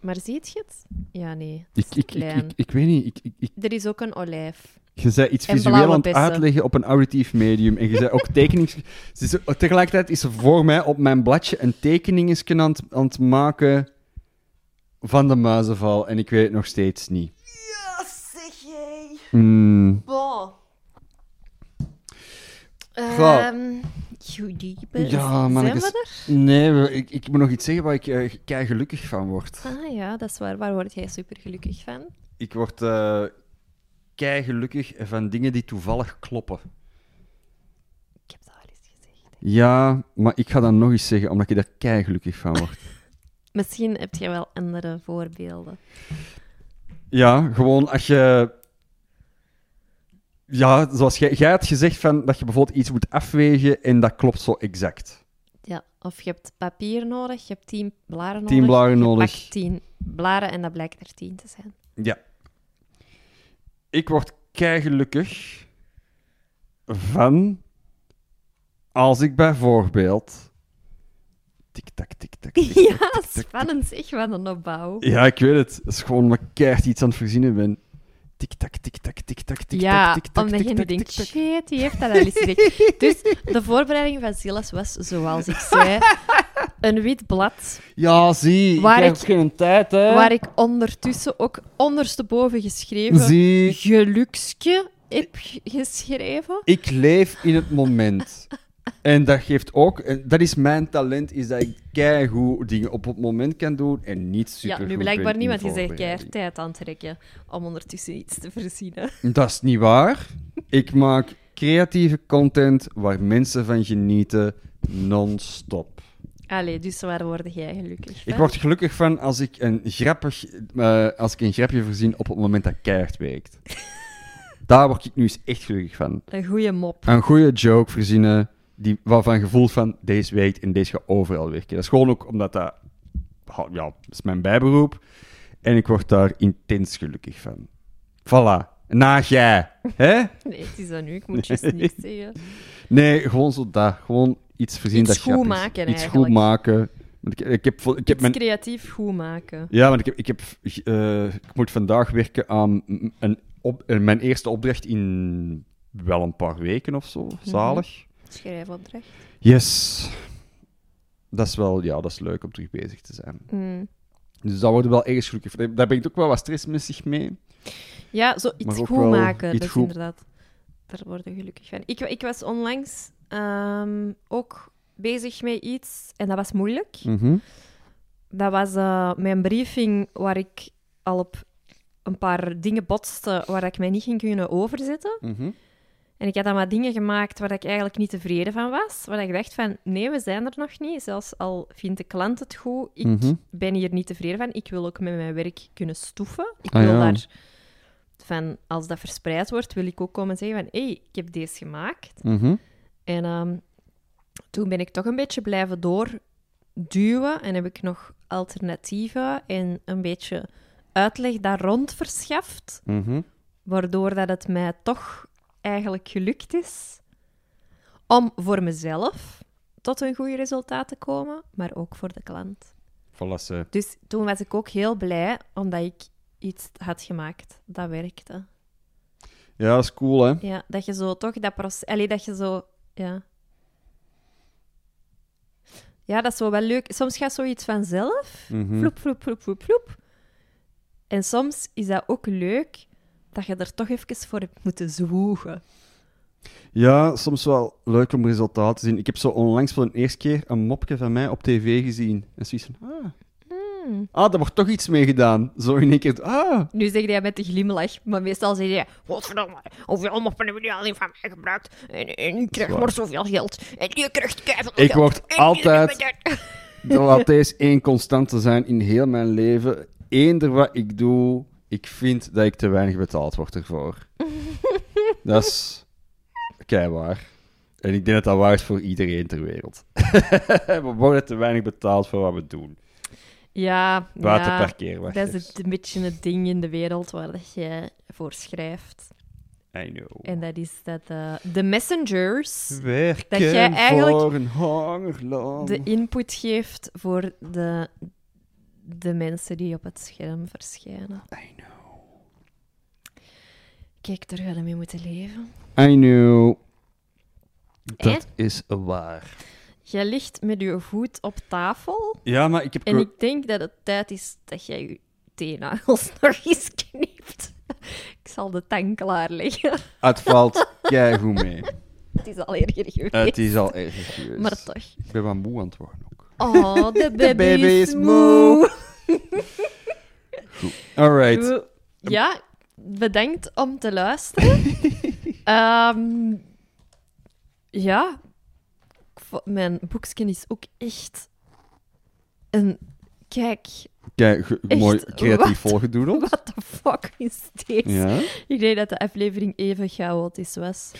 Maar ziet je het? Ja, nee. Ik, Het ik, ik, ik, ik weet niet. Ik, Er is ook een olijf. je zei iets visueel aan het uitleggen op een auditief medium. En je zei ook (laughs) tekenings... Tegelijkertijd is er voor mij op mijn bladje een tekeningetje aan het, aan het maken van de muizenval. En ik weet het nog steeds niet. Jij. Bon. Goh. Ehm. Ja, Zijn mannetjes. we er? Nee, ik, ik moet nog iets zeggen waar ik uh, kei gelukkig van word. Ah ja, dat is waar. Waar word jij super gelukkig van? Ik word eh kei gelukkig van dingen die toevallig kloppen. Ik heb dat al eens gezegd. Ja, maar ik ga dat nog eens zeggen, omdat ik daar kei gelukkig van word. (laughs) Misschien heb je wel andere voorbeelden. Ja, gewoon als je. Ja, zoals jij, jij had gezegd van dat je bijvoorbeeld iets moet afwegen en dat klopt zo exact. Ja, of je hebt papier nodig, je hebt tien blaren nodig. Tien blaren nodig. tien blaren en dat blijkt er tien te zijn. Ja. Ik word gelukkig van als ik bijvoorbeeld. Tik-tak, tik-tak. (laughs) Ja, spannend zeg, wat een opbouw. Ja, ik weet het. Het is gewoon ik keihard iets aan het verzinnen ben. Tik-tak, tik-tak, tik-tak, tik-tak, Ja, tik-tak, omdat je nu denkt, shit, die heeft dat al eens gezegd. (laughs) Dus de voorbereiding van Silas was, zoals ik zei, een wit blad Ja, zie. Waar ik ik- heb geen tijd, hè. waar ik ondertussen ook ondersteboven geschreven Zie, gelukske heb geschreven. ik leef in het moment. En dat geeft ook... en Dat is mijn talent, is dat ik keigoed dingen op het moment kan doen en niet super Ja, nu blijkbaar niet, in want je zegt keihard tijd aan het trekken om ondertussen iets te verzinnen. Dat is niet waar. Ik maak creatieve content waar mensen van genieten, non-stop. Allee, dus waar word jij gelukkig van? Ik word gelukkig van als ik een, grappig, eh, als ik een grapje verzin op het moment dat keihard werkt. (laughs) Daar word ik nu eens echt gelukkig van. Een goede mop. Een goede joke verzinnen die, waarvan je voelt van deze werkt en deze gaat overal werken. Dat is gewoon ook omdat dat, ja, dat is mijn bijberoep. En ik word daar intens gelukkig van. Voilà. Na jij. Hè? (laughs) Nee, het is dat nu. Ik moet juist niks zeggen. Nee, gewoon zo dat. Gewoon iets verzinnen Iets dat goed maken, Iets eigenlijk. goed maken. Ik, ik heb, ik heb mijn, creatief goed maken. ja, want ik, heb, ik, heb, eh, ik moet vandaag werken aan een op, mijn eerste opdracht in wel een paar weken of zo. Mhm. Zalig. Schrijfopdracht. Yes. Dat is wel, ja, dat is leuk om terug bezig te zijn. Mm. Dus daar worden wel ergens gelukkig van. Daar brengt ook wel wat stress met zich mee. Ja, zo iets goed maken. iets dat goed- inderdaad... Daar word je gelukkig van. Ik, ik was onlangs ehm, ook bezig met iets en dat was moeilijk. Mhm. Dat was eh, mijn briefing waar ik al op een paar dingen botste waar ik mij niet ging kunnen overzetten. Mhm. En ik had dan wat dingen gemaakt waar ik eigenlijk niet tevreden van was. Waar ik dacht van, nee, we zijn er nog niet. Zelfs al vindt de klant het goed, ik Mhm. ben hier niet tevreden van. Ik wil ook met mijn werk kunnen stoeven. Ik Ah, wil ja. daar van, als dat verspreid wordt, wil ik ook komen zeggen van, hé, hey, ik heb deze gemaakt. Mhm. En ehm, toen ben ik toch een beetje blijven doorduwen en heb ik nog alternatieven en een beetje uitleg daar rond verschaft, Mhm. waardoor dat het mij toch eigenlijk gelukt is om voor mezelf tot een goed resultaat te komen, maar ook voor de klant. Ze. Dus toen was ik ook heel blij omdat ik iets had gemaakt dat werkte. Ja, dat is cool, hè? Ja, dat je zo toch dat proces... Allee, dat je zo... Ja. Ja, dat is wel leuk. Soms gaat zoiets vanzelf. Vloep, vloep, vloep, vloep, vloep. En soms is dat ook leuk dat je er toch even voor hebt moeten zwoegen. Ja, soms wel leuk om resultaten te zien. Ik heb zo onlangs voor de eerste keer een mopje van mij op tv gezien. En zoiets van, ah, Ah, daar wordt toch iets mee gedaan. Zo in één keer. Ah, Nu zeg jij met de glimlach, maar meestal zeg jij... Godverdomme, hoeveel moppen hebben jullie al niet van mij gebruikt? En, en ik krijg waar. maar zoveel geld. En je krijgt keiveel Ik geld. word altijd- er laat deze één constante zijn in heel mijn leven. Eender wat ik doe, ik vind dat ik te weinig betaald word ervoor. (laughs) dat is keiwaar. En ik denk dat dat waar is voor iedereen ter wereld. (laughs) we worden te weinig betaald voor wat we doen. Ja, ja. Dat is het, een beetje het ding in de wereld waar dat je voor schrijft. I know. En dat is dat eh, de messengers Werken dat jij eigenlijk voor een hongerloon. de input geeft voor de, de mensen die op het scherm verschijnen. I know. Kijk, daar gaan we mee moeten leven. I know. Eh? Dat is waar. Jij ligt met je voet op tafel Ja, maar ik heb... en ik denk dat het tijd is dat jij je teennagels (laughs) nog eens knipt. Ik zal de tang klaarleggen. Het valt keigoed mee. (laughs) Het is al erger geweest. Het is al erg geweest. Maar toch. Ik ben wat moe aan het worden. Oh, de baby, (laughs) baby is moe. (laughs) Alright. Ja, bedankt om te luisteren. (laughs) Ehm, ja, mijn boekje is ook echt een... Kijk, Kijk, Echt, mooi creatief volgedoedeld. what the fuck is deze? Ja? Ik denk dat de aflevering even chaotisch was.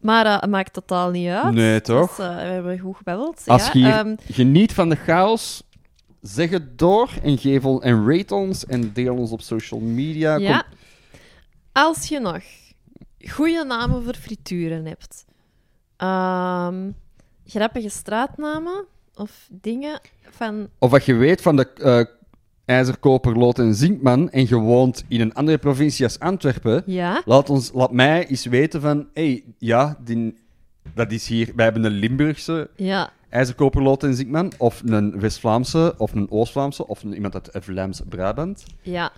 Maar eh, het maakt totaal niet uit. Nee, toch? Dus, eh, we hebben goed gebabbeld. Als ja. je Ehm, geniet van de chaos, zeg het door en geef ons en rate ons en deel ons op social media. ja. Kom- Als je nog goede namen voor frituren hebt, ehm, grappige straatnamen of dingen van... Of wat je weet van de eh ijzer, koper, lood en zinkman en je woont in een andere provincie als Antwerpen, Ja, laat, ons, laat mij eens weten van, hey, ja, die, dat is hier, wij hebben een Limburgse ja, ijzerkoperlood en zinkman, of een West-Vlaamse, of een Oost-Vlaamse, of een, iemand uit Vlaams-Brabant. ja.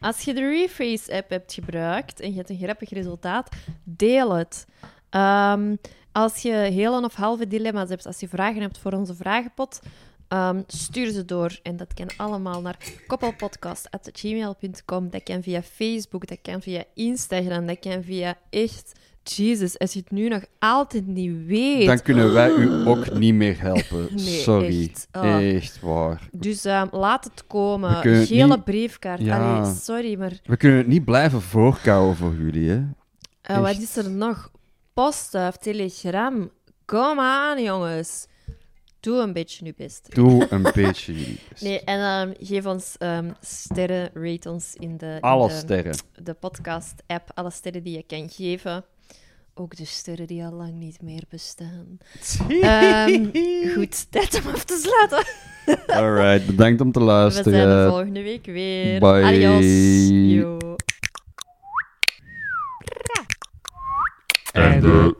Als je de Reface-app hebt gebruikt en je hebt een grappig resultaat, deel het. Ehm, als je hele of halve dilemma's hebt, als je vragen hebt voor onze vragenpot, ehm, stuur ze door. En dat kan allemaal naar koppelpodcast.gmail.com. Dat kan via Facebook, dat kan via Instagram, dat kan via echt... Jesus, als je het nu nog altijd niet weet. Dan kunnen wij u (gasps) ook niet meer helpen. Nee, Sorry. echt. Ah. Echt waar. Dus ehm, laat het komen. Gele niet- briefkaart. Ja. Allee, sorry, maar We kunnen het niet blijven voorkouwen voor jullie, hè? eh, wat is er nog? Postduif, telegram. Kom aan, jongens. Doe een beetje je best. Doe een beetje best. Nee, en geef ons ehm, sterren, rate ons in de, in Alle de, sterren. de podcast-app. Alle sterren die je kan geven. Ook de sterren die al lang niet meer bestaan. Ehm, goed, tijd om af te sluiten. Alright, bedankt om te We zijn de luisteren. volgende week weer. Bye. Adios. Yo. And, uh, uh